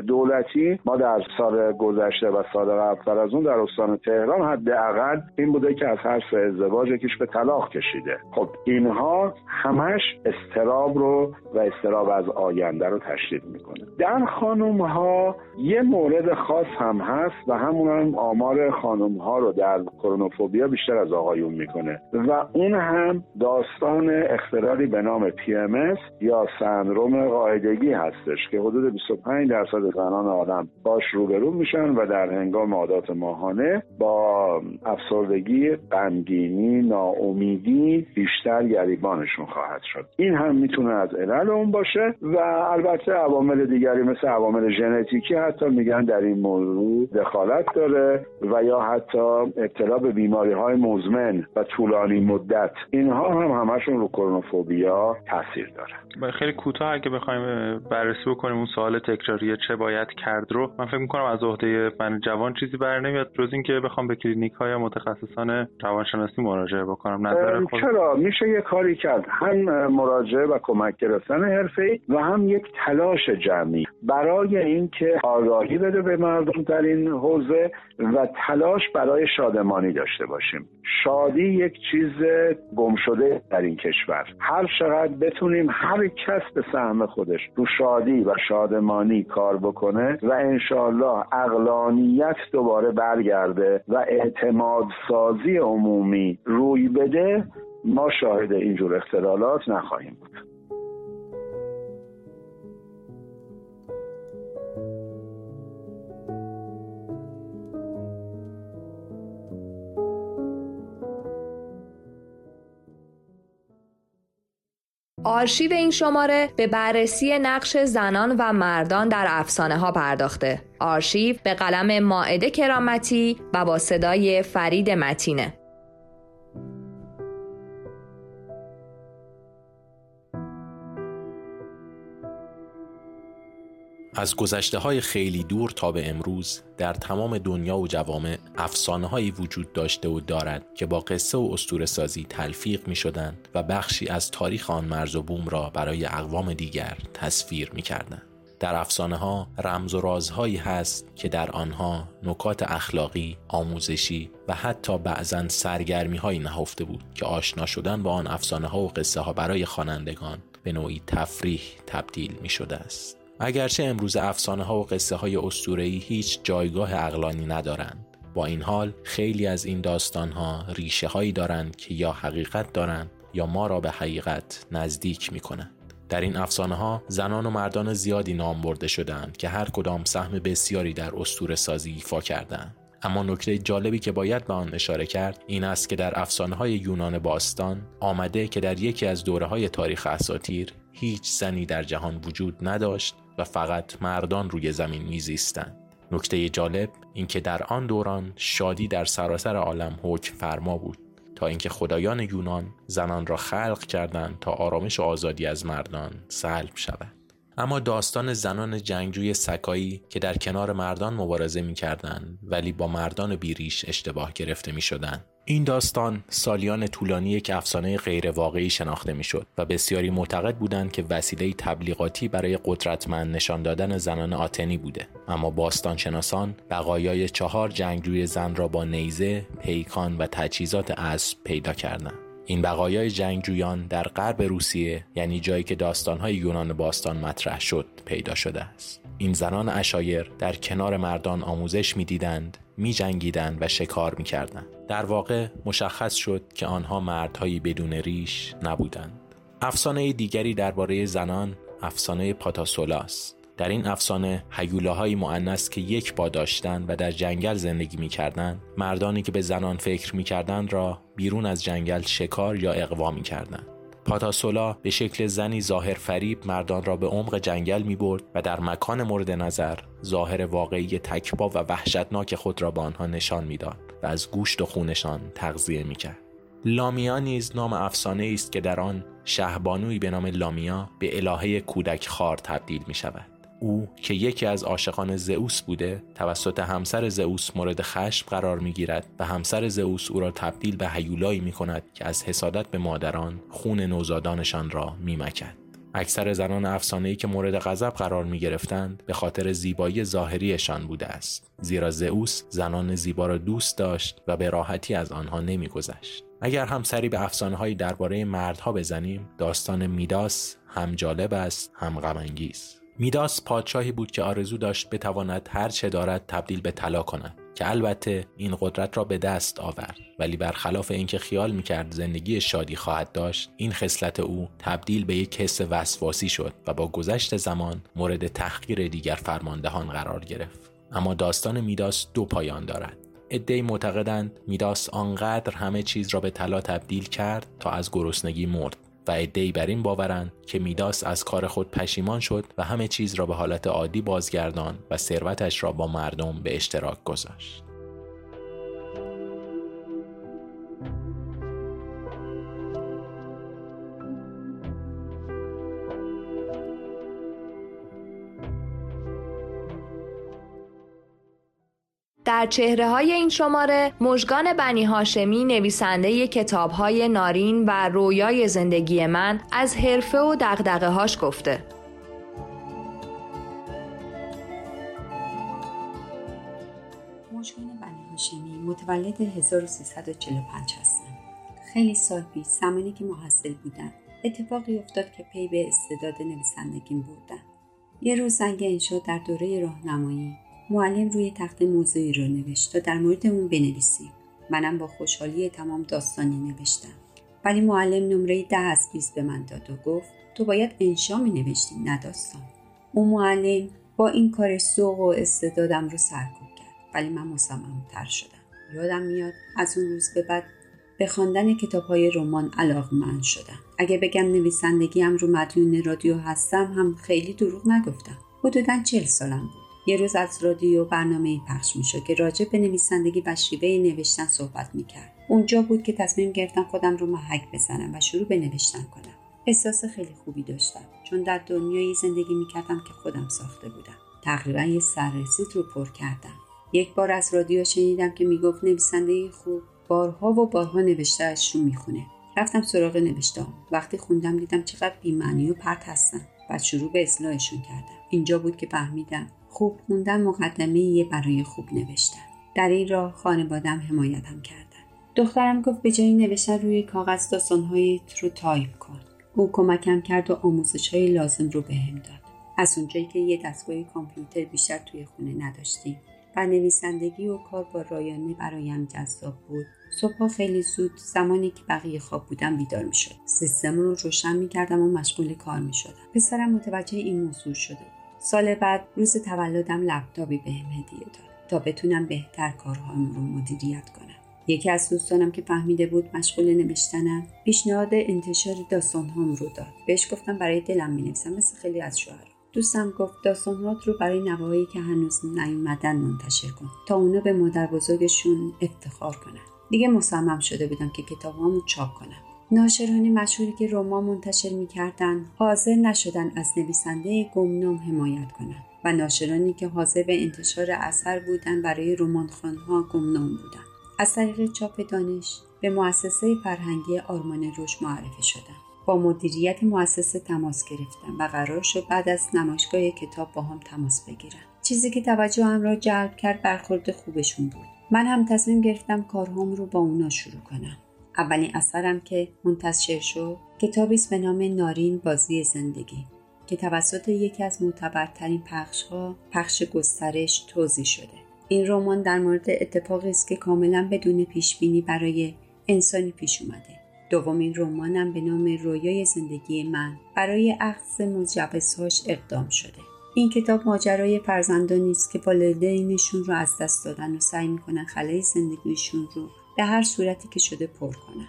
دولتی ما در سال گذشته و سال قبل از اون در استان تهران حداقل این بوده که از هر سه ازدواج یکیش به طلاق کشیده. خب اینها همش استراب رو و استراب از آینده رو تشدید می‌کنه. در خانم ها یه مورد خاص هم هست و همون هم آمار خانم ها رو در کرونوفوبیا بیشتر از آقایون می‌کنه. و اون هم داستان اختلالی به نام PMS یا سندروم قاعدگی هستش که حدود 25 درصد زنان آدم باش روبرو میشن و در هنگام عادات ماهانه با افسردگی غمگینی ناامیدی بیشتر گریبانشون خواهد شد. این هم می‌تونه از علل اون باشه و البته عوامل دیگری مثل عوامل ژنتیکی حتی میگن در این موضوع دخالت داره و یا حتی ابتلا به بیماری های مزمن و طولانی مدت. اینها هم همشون رو کرونوفوبیا تاثیر داره. خیلی کوتاه اگه بخوایم بررسی بکنیم اون سوال تکراری چه باید کرد رو. من فکر می‌کنم از عهده من جوان چیزی بر نمیاد. جز اینکه بخوام به کلینیک های متخصصان روانشناسی مراجعه بکنم. نظر خود چرا؟ میشه یه کاری کرد. هم مراجعه و کمک گرفتن حرفه‌ای و هم یک تلاش جمعی. برای اینکه آگاهی بده به مردم در این حوزه و تلاش برای شادمانی داشته باشیم. شادی یک چیز گم شده در این کشور. هر چقدر بتونیم هر کس به سهم خودش رو شادی و شادمانی کار بکنه و انشالله اقلانیت دوباره برگرده و اعتماد سازی عمومی روی بده ما شاهد اینجور اختلالات نخواهیم بود. آرشیو این شماره به بررسی نقش زنان و مردان در افسانه ها پرداخته. آرشیو به قلم ماعده کرامتی و با صدای فرید متینه. از گذشته های خیلی دور تا به امروز در تمام دنیا و جوامع افسانه هایی وجود داشته و دارد که با قصه و استور سازی تلفیق می شدند و بخشی از تاریخ آن مرز و بوم را برای اقوام دیگر تصویر می کردن. در افسانه ها رمز و رازهایی هست که در آنها نکات اخلاقی، آموزشی و حتی بعضا سرگرمی هایی نهفته بود که آشنا شدن با آن افسانه ها و قصه ها برای خوانندگان به نوعی تفریح تبدیل می شده است. اگرچه امروز افسانه ها و قصه های اسطوره‌ای هیچ جایگاه اقلانی ندارند با این حال خیلی از این داستان ها ریشه هایی دارند که یا حقیقت دارند یا ما را به حقیقت نزدیک می کنند. در این افسانه ها زنان و مردان زیادی نام برده شدند که هر کدام سهم بسیاری در اسطوره سازی ایفا کردند. اما نکته جالبی که باید به آن اشاره کرد این است که در افسانه های یونان باستان آمده که در یکی از دوره های تاریخ اساتیر هیچ زنی در جهان وجود نداشت و فقط مردان روی زمین میزیستند. نکته جالب اینکه در آن دوران شادی در سراسر عالم حکم فرما بود تا اینکه خدایان یونان زنان را خلق کردند تا آرامش و آزادی از مردان سلب شود. اما داستان زنان جنگجوی سکایی که در کنار مردان مبارزه می کردن ولی با مردان بیریش اشتباه گرفته می شدن. این داستان سالیان طولانی که افسانه غیر واقعی شناخته می شد و بسیاری معتقد بودند که وسیله تبلیغاتی برای قدرتمند نشان دادن زنان آتنی بوده اما باستان شناسان بقایای چهار جنگجوی زن را با نیزه، پیکان و تجهیزات اسب پیدا کردند. این بقایای جنگجویان در غرب روسیه یعنی جایی که داستانهای یونان باستان مطرح شد پیدا شده است. این زنان اشایر در کنار مردان آموزش می‌دیدند میجنگیدند و شکار می‌کردند. در واقع مشخص شد که آنها مردهایی بدون ریش نبودند. افسانه دیگری درباره زنان افسانه پاتاسولاست در این افسانه هیولاهایی معنس که یک با داشتند و در جنگل زندگی می‌کردند مردانی که به زنان فکر می‌کردند را بیرون از جنگل شکار یا اقوا می‌کردند پاتاسولا به شکل زنی ظاهر فریب مردان را به عمق جنگل می برد و در مکان مورد نظر ظاهر واقعی تکبا و وحشتناک خود را به آنها نشان می‌داد و از گوشت و خونشان تغذیه می‌کرد لامیا نیز نام افسانه است که در آن شهبانوی به نام لامیا به الهه کودک خار تبدیل می شود. او که یکی از عاشقان زئوس بوده توسط همسر زئوس مورد خشم قرار می گیرد و همسر زئوس او را تبدیل به هیولایی می کند که از حسادت به مادران خون نوزادانشان را می مکد. اکثر زنان افسانه‌ای که مورد غضب قرار می گرفتند به خاطر زیبایی ظاهریشان بوده است. زیرا زئوس زنان زیبا را دوست داشت و به راحتی از آنها نمیگذشت. اگر هم سری به افسانه‌های درباره مردها بزنیم داستان میداس هم جالب است هم غم میداس پادشاهی بود که آرزو داشت بتواند هر چه دارد تبدیل به طلا کند که البته این قدرت را به دست آورد. ولی برخلاف اینکه خیال می‌کرد زندگی شادی خواهد داشت این خصلت او تبدیل به یک حس وسواسی شد و با گذشت زمان مورد تحقیر دیگر فرماندهان قرار گرفت. اما داستان میداس دو پایان دارد. ادهی معتقدند میداس آنقدر همه چیز را به طلا تبدیل کرد تا از گرسنگی مرد. و عدهای بر این باورند که میداس از کار خود پشیمان شد و همه چیز را به حالت عادی بازگردان و ثروتش را با مردم به اشتراک گذاشت. در چهره های این شماره مژگان بنی هاشمی نویسنده کتاب های نارین و رویای زندگی من از حرفه و دقدقه هاش گفته. مژگان بنی هاشمی متولد 1345 هستم. خیلی سال پیش زمانی که محصل بودم اتفاقی افتاد که پی به استعداد نویسندگیم بردم. یه روز زنگ انشا در دوره راهنمایی معلم روی تخت موضوعی رو نوشت تا در مورد اون بنویسیم منم با خوشحالی تمام داستانی نوشتم. ولی معلم نمره ده از 20 به من داد و گفت تو باید انشا می نوشتی نه داستان. اون معلم با این کار سوق و استعدادم رو سرکوب کرد. ولی من تر شدم. یادم میاد از اون روز به بعد به خواندن کتاب های رمان من شدم. اگه بگم نویسندگیم رو مدیون رادیو هستم هم خیلی دروغ نگفتم. حدودا چل سالم بود. یه روز از رادیو برنامه پخش می‌شد که راجع به نویسندگی و شیوه نوشتن صحبت می‌کرد. اونجا بود که تصمیم گرفتم خودم رو محک بزنم و شروع به نوشتن کنم. احساس خیلی خوبی داشتم چون در دنیایی زندگی می‌کردم که خودم ساخته بودم. تقریبا یه سررسید رو پر کردم. یک بار از رادیو شنیدم که می‌گفت نویسنده خوب بارها و بارها نوشتهاش رو می‌خونه. رفتم سراغ نوشتهام. وقتی خوندم دیدم چقدر بیمعنی و پرت هستن. بعد شروع به اصلاحشون کردم. اینجا بود که فهمیدم خوب خوندن مقدمه برای خوب نوشتن. در این راه خانوادم حمایتم کردن. دخترم گفت به جای نوشتن روی کاغذ داستانهایت رو تایپ کن. او کمکم کرد و آموزش های لازم رو بهم داد. از اونجایی که یه دستگاه کامپیوتر بیشتر توی خونه نداشتیم و نویسندگی و کار با رایانه برایم جذاب بود صبحها خیلی زود زمانی که بقیه خواب بودن بیدار می شدم سیستم رو روشن می کردم و مشغول کار می شدم پسرم متوجه این موضوع شد و سال بعد روز تولدم لپتاپی بهم هدیه داد تا بتونم بهتر کارهام رو مدیریت کنم. یکی از دوستانم که فهمیده بود مشغول نوشتنم پیشنهاد انتشار داستانهام رو داد. بهش گفتم برای دلم می‌نویسم مثل خیلی از شوهر دوستم گفت داستانهات رو برای نوایی که هنوز نیومدن منتشر کن تا اونا به مادر بزرگشون افتخار کنن. دیگه مصمم شده بودم که کتابهامو چاپ کنم. ناشران مشهوری که رمان منتشر می‌کردند حاضر نشدن از نویسنده گمنام حمایت کنند و ناشرانی که حاضر به انتشار اثر بودند برای رمانخوانها گمنام بودند. از طریق چاپ دانش به مؤسسه فرهنگی آرمان روش معرفی شدم با مدیریت مؤسسه تماس گرفتم و قرار شد بعد از نمایشگاه کتاب با هم تماس بگیرم چیزی که توجهم را جلب کرد برخورد خوبشون بود. من هم تصمیم گرفتم کارهام رو با اونا شروع کنم. اولین اثرم که منتشر شد کتابی است به نام نارین بازی زندگی که توسط یکی از معتبرترین پخشها پخش گسترش توضیح شده. این رمان در مورد اتفاقی است که کاملا بدون پیش بینی برای انسانی پیش اومده. دومین رمانم به نام رویای زندگی من برای اخذ مجوزهاش اقدام شده. این کتاب ماجرای فرزندانی است که والدینشون رو از دست دادن و سعی می‌کنن خلای زندگیشون رو به هر صورتی که شده پر کنند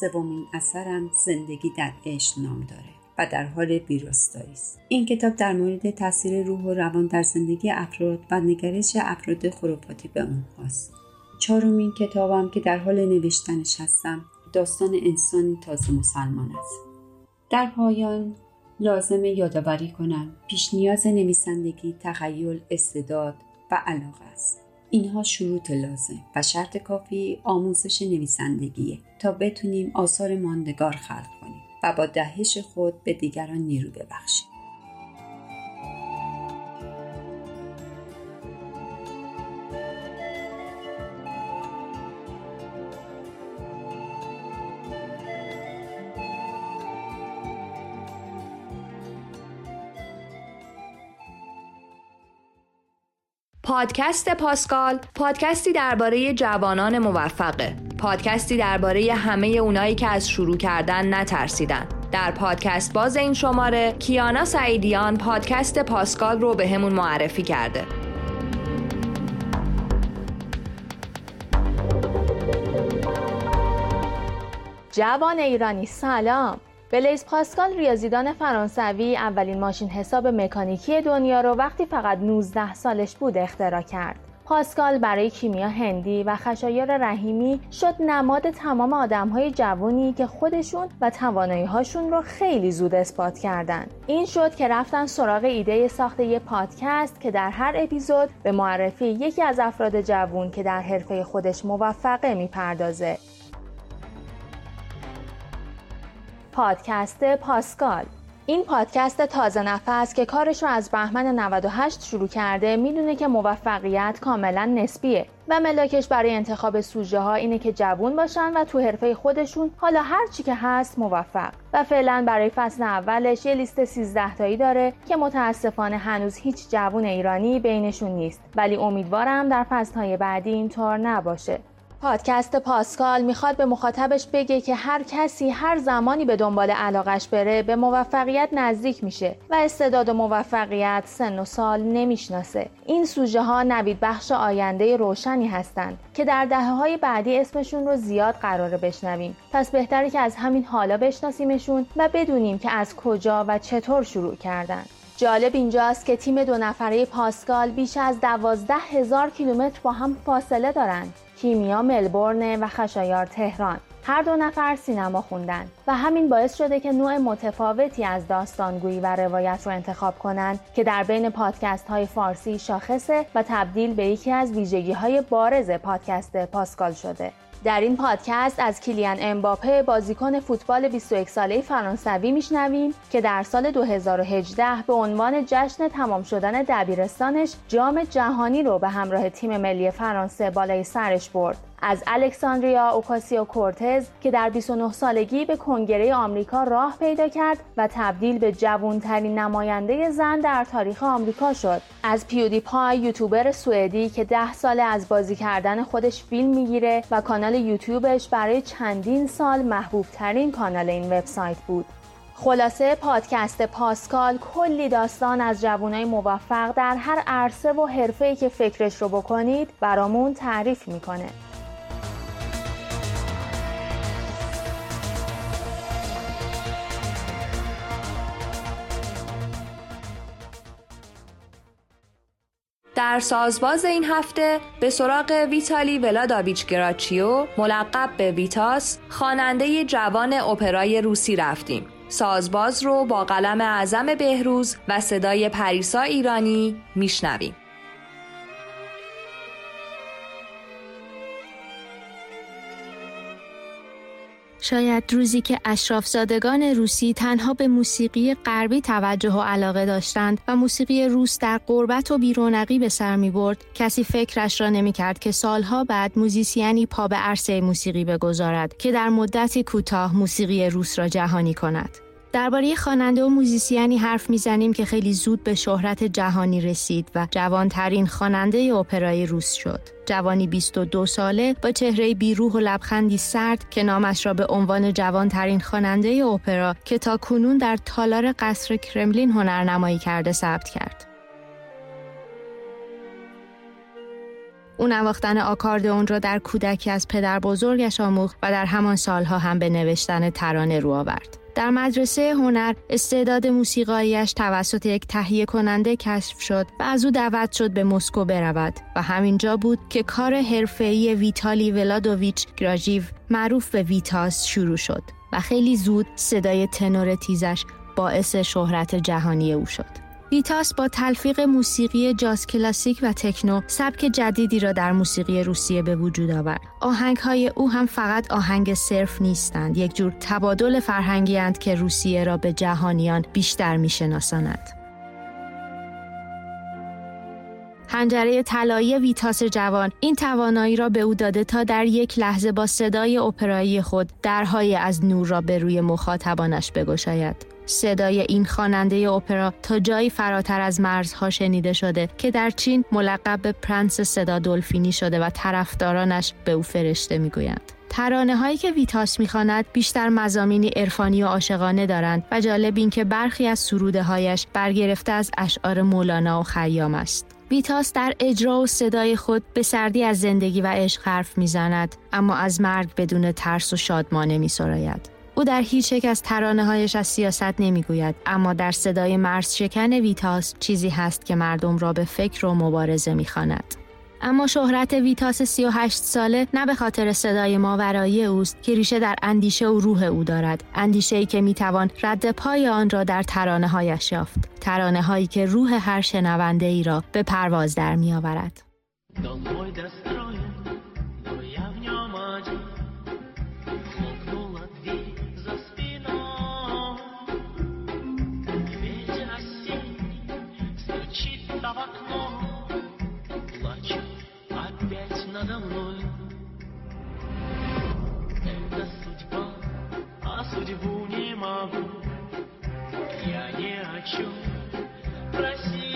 سومین اثرم زندگی در عشق نام داره و در حال ویراستاری است. این کتاب در مورد تاثیر روح و روان در زندگی افراد و نگرش افراد خرافاتی به اونهاست چهارمین کتابم که در حال نوشتنش هستم داستان انسان تازه مسلمان است. در پایان لازم یادآوری کنم پیش نیاز نویسندگی تخیل استعداد و علاقه است. اینها شروط لازم و شرط کافی آموزش نویسندگیه تا بتونیم آثار ماندگار خلق کنیم و با دهش خود به دیگران نیرو ببخشیم. پادکست پاسکال پادکستی درباره جوانان موفقه. پادکستی درباره همه اونایی که از شروع کردن نترسیدن. در پادکست باز این شماره کیانا سعیدیان پادکست پاسکال رو به همون معرفی کرده. جوان ایرانی سلام. بلیز پاسکال ریاضیدان فرانسوی اولین ماشین حساب مکانیکی دنیا رو وقتی فقط 19 سالش بود اختراع کرد. پاسکال برای کیمیا هندی و خشایار رحیمی شد نماد تمام آدمهای جوانی که خودشون و توانایی هاشون رو خیلی زود اثبات کردن. این شد که رفتن سراغ ایده ساخت یه پادکست که در هر اپیزود به معرفی یکی از افراد جوون که در حرفه خودش موفقه می‌پردازه پادکست پاسکال. این پادکست تازه نفس که کارش رو از بهمن 98 شروع کرده می‌دونه که موفقیت کاملا نسبیه و ملاکش برای انتخاب سوژه ها اینه که جوون باشن و تو حرفه خودشون حالا هر چی که هست موفق. و فعلا برای فصل اولش یه لیست 13 تایی داره که متاسفانه هنوز هیچ جوون ایرانی بینشون نیست. ولی امیدوارم در فصلهای بعدی اینطور نباشه. پادکست پاسکال می‌خواد به مخاطبش بگه که هر کسی هر زمانی به دنبال علاقش بره به موفقیت نزدیک میشه و استعداد و موفقیت سن و سال نمی‌شناسه. این سوژه ها نوید بخش آینده روشنی هستند که در دهه های بعدی اسمشون رو زیاد قراره بشنویم. پس بهتره که از همین حالا بشناسیمشون و بدونیم که از کجا و چطور شروع کردن. جالب اینجاست که تیم دو نفره پاسکال بیش از دوازده هزار کیلومتر با هم فاصله دارند کیمیا ملبورن و خشایار تهران. هر دو نفر سینما خوندن و همین باعث شده که نوع متفاوتی از داستانگویی و روایت رو انتخاب کنند که در بین پادکست های فارسی شاخصه و تبدیل به یکی از ویژگی های بارز پادکست پاسکال شده. در این پادکست از کیلیان امباپه بازیکن فوتبال 21 ساله فرانسوی میشنویم که در سال 2018 به عنوان جشن تمام شدن دبیرستانش جام جهانی رو به همراه تیم ملی فرانسه بالای سرش برد. از الکساندریا اوکاسیو کورتز که در 29 سالگی به کنگره آمریکا راه پیدا کرد و تبدیل به جوانترین نماینده زن در تاریخ آمریکا شد از پیودی پای یوتیوبر سوئدی که ده سال از بازی کردن خودش فیلم می‌گیره و کانال یوتیوبش برای چندین سال محبوب ترین کانال این وبسایت بود خلاصه پادکست پاسکال کلی داستان از جوانای موفق در هر عرصه و حرفه‌ای که فکرش رو بکنید برامون تعریف می‌کنه. در سازباز این هفته به سراغ ویتالی ولاداویچ گراچیو ملقب به ویتاس خواننده جوان اپرای روسی رفتیم. سازباز رو با قلم اعظم بهروز و صدای پریسا ایرانی میشنویم. شاید روزی که اشرافزادگان روسی تنها به موسیقی غربی توجه و علاقه داشتند و موسیقی روس در قربت و بیرونقی به سر می برد کسی فکرش را نمی کرد که سالها بعد موزیسیانی پا به عرصه موسیقی بگذارد که در مدتی کوتاه موسیقی روس را جهانی کند. درباره خواننده و موزیسیانی حرف می‌زنیم که خیلی زود به شهرت جهانی رسید و جوانترین خواننده اپرای روس شد. جوانی 22 ساله با چهره بیروح و لبخندی سرد که نامش را به عنوان جوانترین خواننده اپرا که تا کنون در تالار قصر کرملین هنرنمایی کرده ثبت کرد. او نواختن آکاردئون را در کودکی از پدر بزرگش آموخت و در همان سالها هم به نوشتن ترانه رو آورد. در مدرسه هنر استعداد موسیقاییش توسط یک تهیه کننده کشف شد و از او دعوت شد به مسکو برود و همینجا بود که کار حرفه‌ای ویتالی ولادوویچ گراژیو معروف به ویتاس شروع شد و خیلی زود صدای تنور تیزش باعث شهرت جهانی او شد. ویتاس با تلفیق موسیقی جاز کلاسیک و تکنو سبک جدیدی را در موسیقی روسیه به وجود آورد. آهنگ های او هم فقط آهنگ صرف نیستند، یک جور تبادل فرهنگی اند که روسیه را به جهانیان بیشتر میشناساند. حنجره طلایی ویتاس جوان این توانایی را به او داده تا در یک لحظه با صدای اپرایی خود درهای از نور را به روی مخاطبانش بگشاید. صدای این خواننده اپرا تا جایی فراتر از مرزها شنیده شده که در چین ملقب به پرنس صدا دلفینی شده و طرفدارانش به او فرشته می‌گویند. ترانه هایی که ویتاس می‌خواند بیشتر مزامینی عرفانی و عاشقانه دارند و جالب این که برخی از سروده هایش برگرفته از اشعار مولانا و خیام است. ویتاس در اجرا و صدای خود به سردی از زندگی و عشق حرف می‌زند اما از مرگ بدون ترس و شادمانه می او در هیچ یک از ترانه هایش از سیاست نمی‌گوید اما در صدای مرز شکن ویتاس چیزی هست که مردم را به فکر و مبارزه می‌خواند. اما شهرت ویتاس 38 ساله نه به خاطر صدای ماورایی اوست که ریشه در اندیشه و روح او دارد اندیشه ای که می‌توان رد پای آن را در ترانه هایش یافت ترانه هایی که روح هر شنونده ای را به پرواز در می могу Я ни о чем просить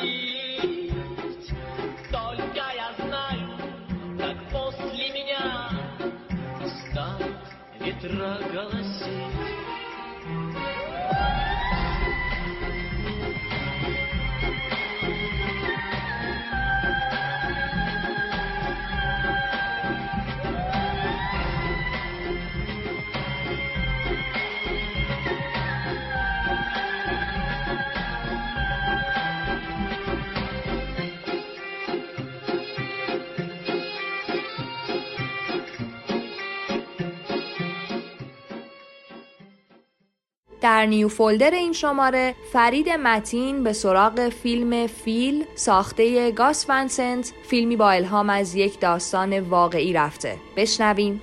در نیو فولدر این شماره فرید متین به سراغ فیلم فیل ساخته گاس ونسنت فیلمی با الهام از یک داستان واقعی رفته. بشنویم.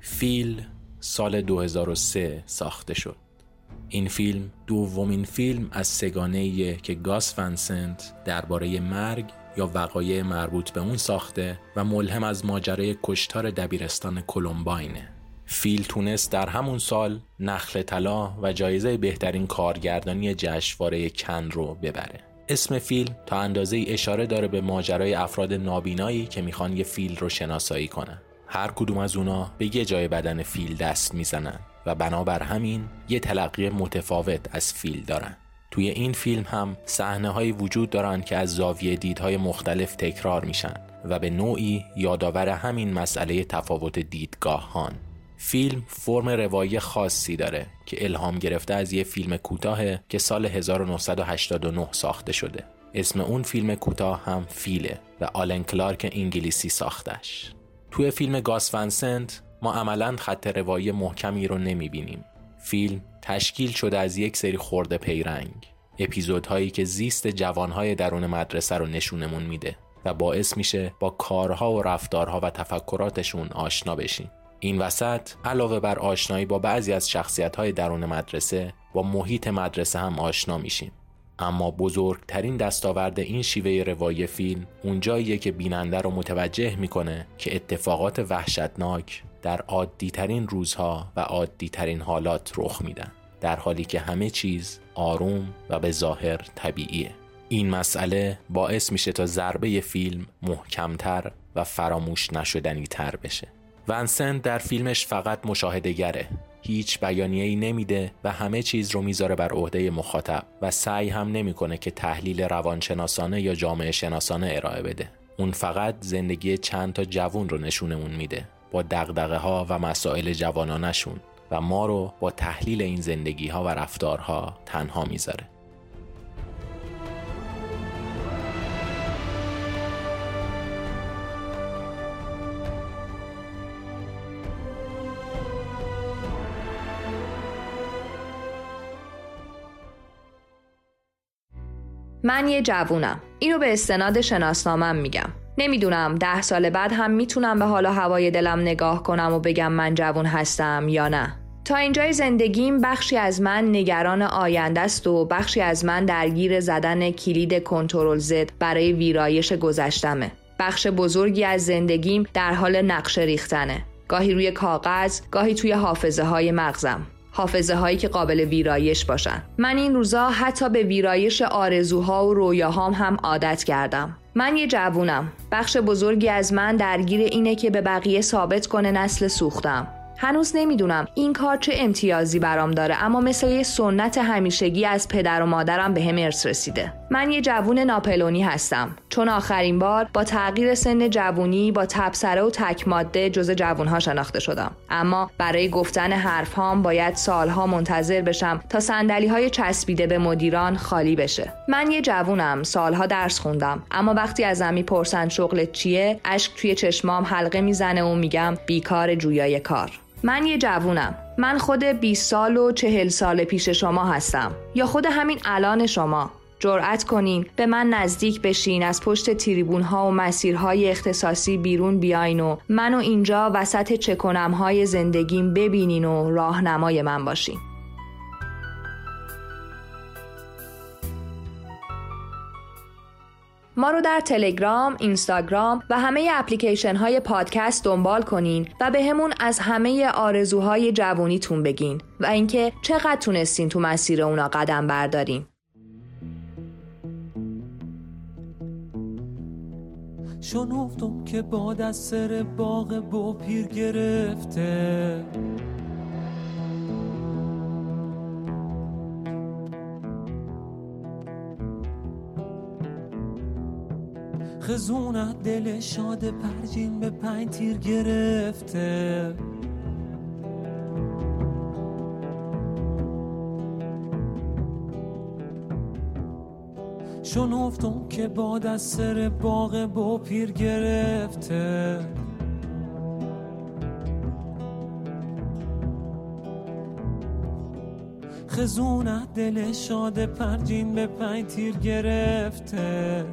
فیل سال 2003 ساخته شد. این فیلم دومین فیلم از سگانه که گاس ونسنت درباره مرگ یا وقایع مربوط به اون ساخته و ملهم از ماجرای کشتار دبیرستان کلمباینه. فیل تونست در همون سال نخل طلا و جایزه بهترین کارگردانی جشنواره کن رو ببره. اسم فیل تا اندازه اشاره داره به ماجرای افراد نابینایی که می‌خوان یه فیل رو شناسایی کنن. هر کدوم از اونا به یه جای بدن فیل دست می‌زنن و بنابر همین یه تلقی متفاوت از فیل دارن. توی این فیلم هم صحنه های وجود دارن که از زاویه دیدهای مختلف تکرار میشن و به نوعی یادآور همین مسئله تفاوت دیدگاهان. فیلم فرم روایی خاصی داره که الهام گرفته از یه فیلم کوتاه که سال 1989 ساخته شده. اسم اون فیلم کوتاه هم فیله و آلن کلارک انگلیسی ساختش. توی فیلم گاس ونسنت ما عملا خط روایی محکمی رو نمی‌بینیم. فیلم تشکیل شده از یک سری خورده پیرنگ. اپیزودهایی که زیست جوانهای درون مدرسه رو نشونمون میده و باعث میشه با کارها و رفتارها و تفکراتشون آشنا بشیم این وسط علاوه بر آشنایی با بعضی از شخصیت درون مدرسه با محیط مدرسه هم آشنا میشیم. اما بزرگترین دستاورد این شیوه روایی فیلم اونجاییه که بیننده رو متوجه می‌کنه که اتفاقات وحشتناک در عادی ترین روزها و عادی ترین حالات رخ میدن در حالی که همه چیز آروم و به ظاهر طبیعیه. این مسئله باعث میشه تا ضربه فیلم محکمتر و فراموش نشدنی تر بشه. ونسنت در فیلمش فقط مشاهدگره هیچ بیانیه‌ای نمیده و همه چیز رو می‌ذاره بر عهده مخاطب و سعی هم نمی‌کنه که تحلیل روانشناسانه یا جامعه شناسانه ارائه بده. اون فقط زندگی چند تا جوون رو نشونمون میده. با دقدقه ها و مسائل جوانانشون و ما رو با تحلیل این زندگی ها و رفتارها تنها می‌ذاره. من یه جوونم. اینو به استناد شناسنامم میگم. نمی‌دونم ده سال بعد هم می‌تونم به حال هوای دلم نگاه کنم و بگم من جوون هستم یا نه. تا اینجای زندگیم بخشی از من نگران آینده است و بخشی از من درگیر زدن کلید کنترل زد برای ویرایش گذشتمه. بخش بزرگی از زندگیم در حال نقشه ریختنه. گاهی روی کاغذ گاهی توی حافظه های مغزم. حافظه هایی که قابل ویرایش باشن. من این روزا حتی به ویرایش آرزوها و رویاهام هم عادت کردم. من یه جوونم. بخش بزرگی از من درگیر اینه که به بقیه ثابت کنه نسل سوختم. هنوز نمی‌دونم این کار چه امتیازی برام داره اما مثل یه سنت همیشگی از پدر و مادرم به هم ارث رسیده. من یه جوون ناپلونی هستم. چون آخرین بار با تغییر سن جوونی با تبسره و تک ماده جز جوونها شناخته شدم. اما برای گفتن حرفهام باید سالها منتظر بشم تا سندلی های چسبیده به مدیران خالی بشه. من یه جوونم سالها درس خوندم. اما وقتی ازم می‌پرسن شغلت چیه اشک توی چشمام حلقه می‌زنه و میگم بیکار جویای کار. من یه جوونم. من خود 20 سال و 40 سال پیش شما هستم. یا خود همین الان شما. جرأت کنین. به من نزدیک بشین. از پشت تریبون ها و مسیرهای اختصاصی بیرون بیاین و منو اینجا وسط چکنم های زندگیم ببینین و راهنمای من باشین. ما رو در تلگرام، اینستاگرام و همه اپلیکیشن های پادکست دنبال کنین و به همون از همه آرزوهای جوونیتون بگین و اینکه چقدر تونستین تو مسیر اونا قدم بردارین. شنفتم که باد از سر باغ با پیر گرفته. خزونت دل شاد پرجین به پنج تیر گرفته. شنفتم که باد از سر باغ با پیر گرفته. خزونت دل شاد پرجین به پنج تیر گرفته.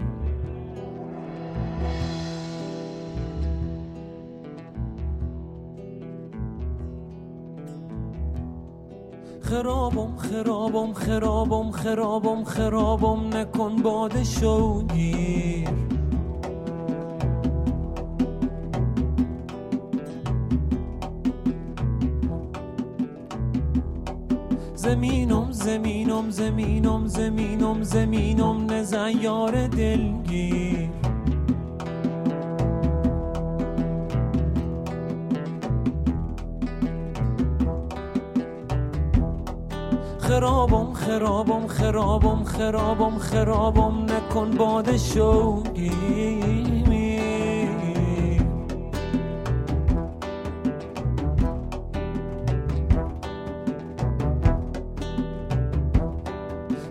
خرابم خرابم خرابم خرابم خرابم نکن باد شوگیر زمینم زمینم زمینم زمینم زمینم نزن یار دلگیر. خرابم خرابم خرابم خرابم خرابم نکن باد شوگی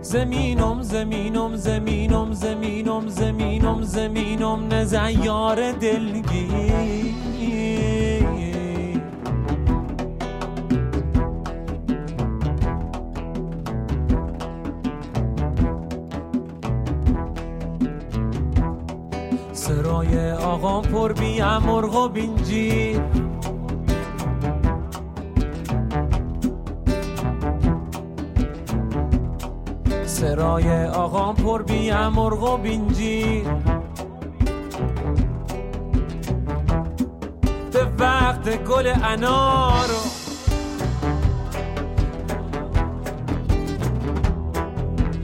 زمینم زمینم زمینم زمینم زمینم زمینم نزن یار آقام پر بی مرغ و بینجیر سرای آقام پر بی مرغ و بینجیر به وقت گل انارو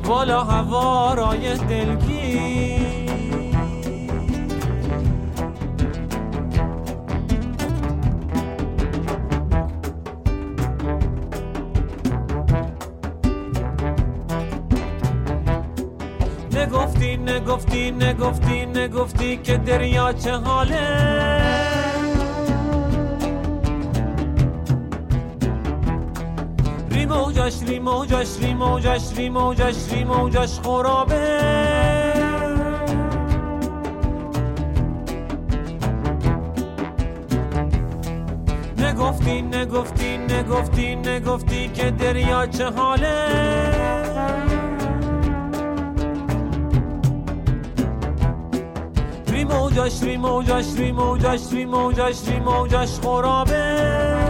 والا هوارای دلگیر. نگفتی نگفتی نگفتی که دریا چه حاله؟ ری موجش ری موجش ری موجش ری موجش ری موجش خرابه. نگفتی نگفتی نگفتی نگفتی که دریا چه حاله؟ ری موجش ری موجش ری موجش ری موجش ری موجش خرابه.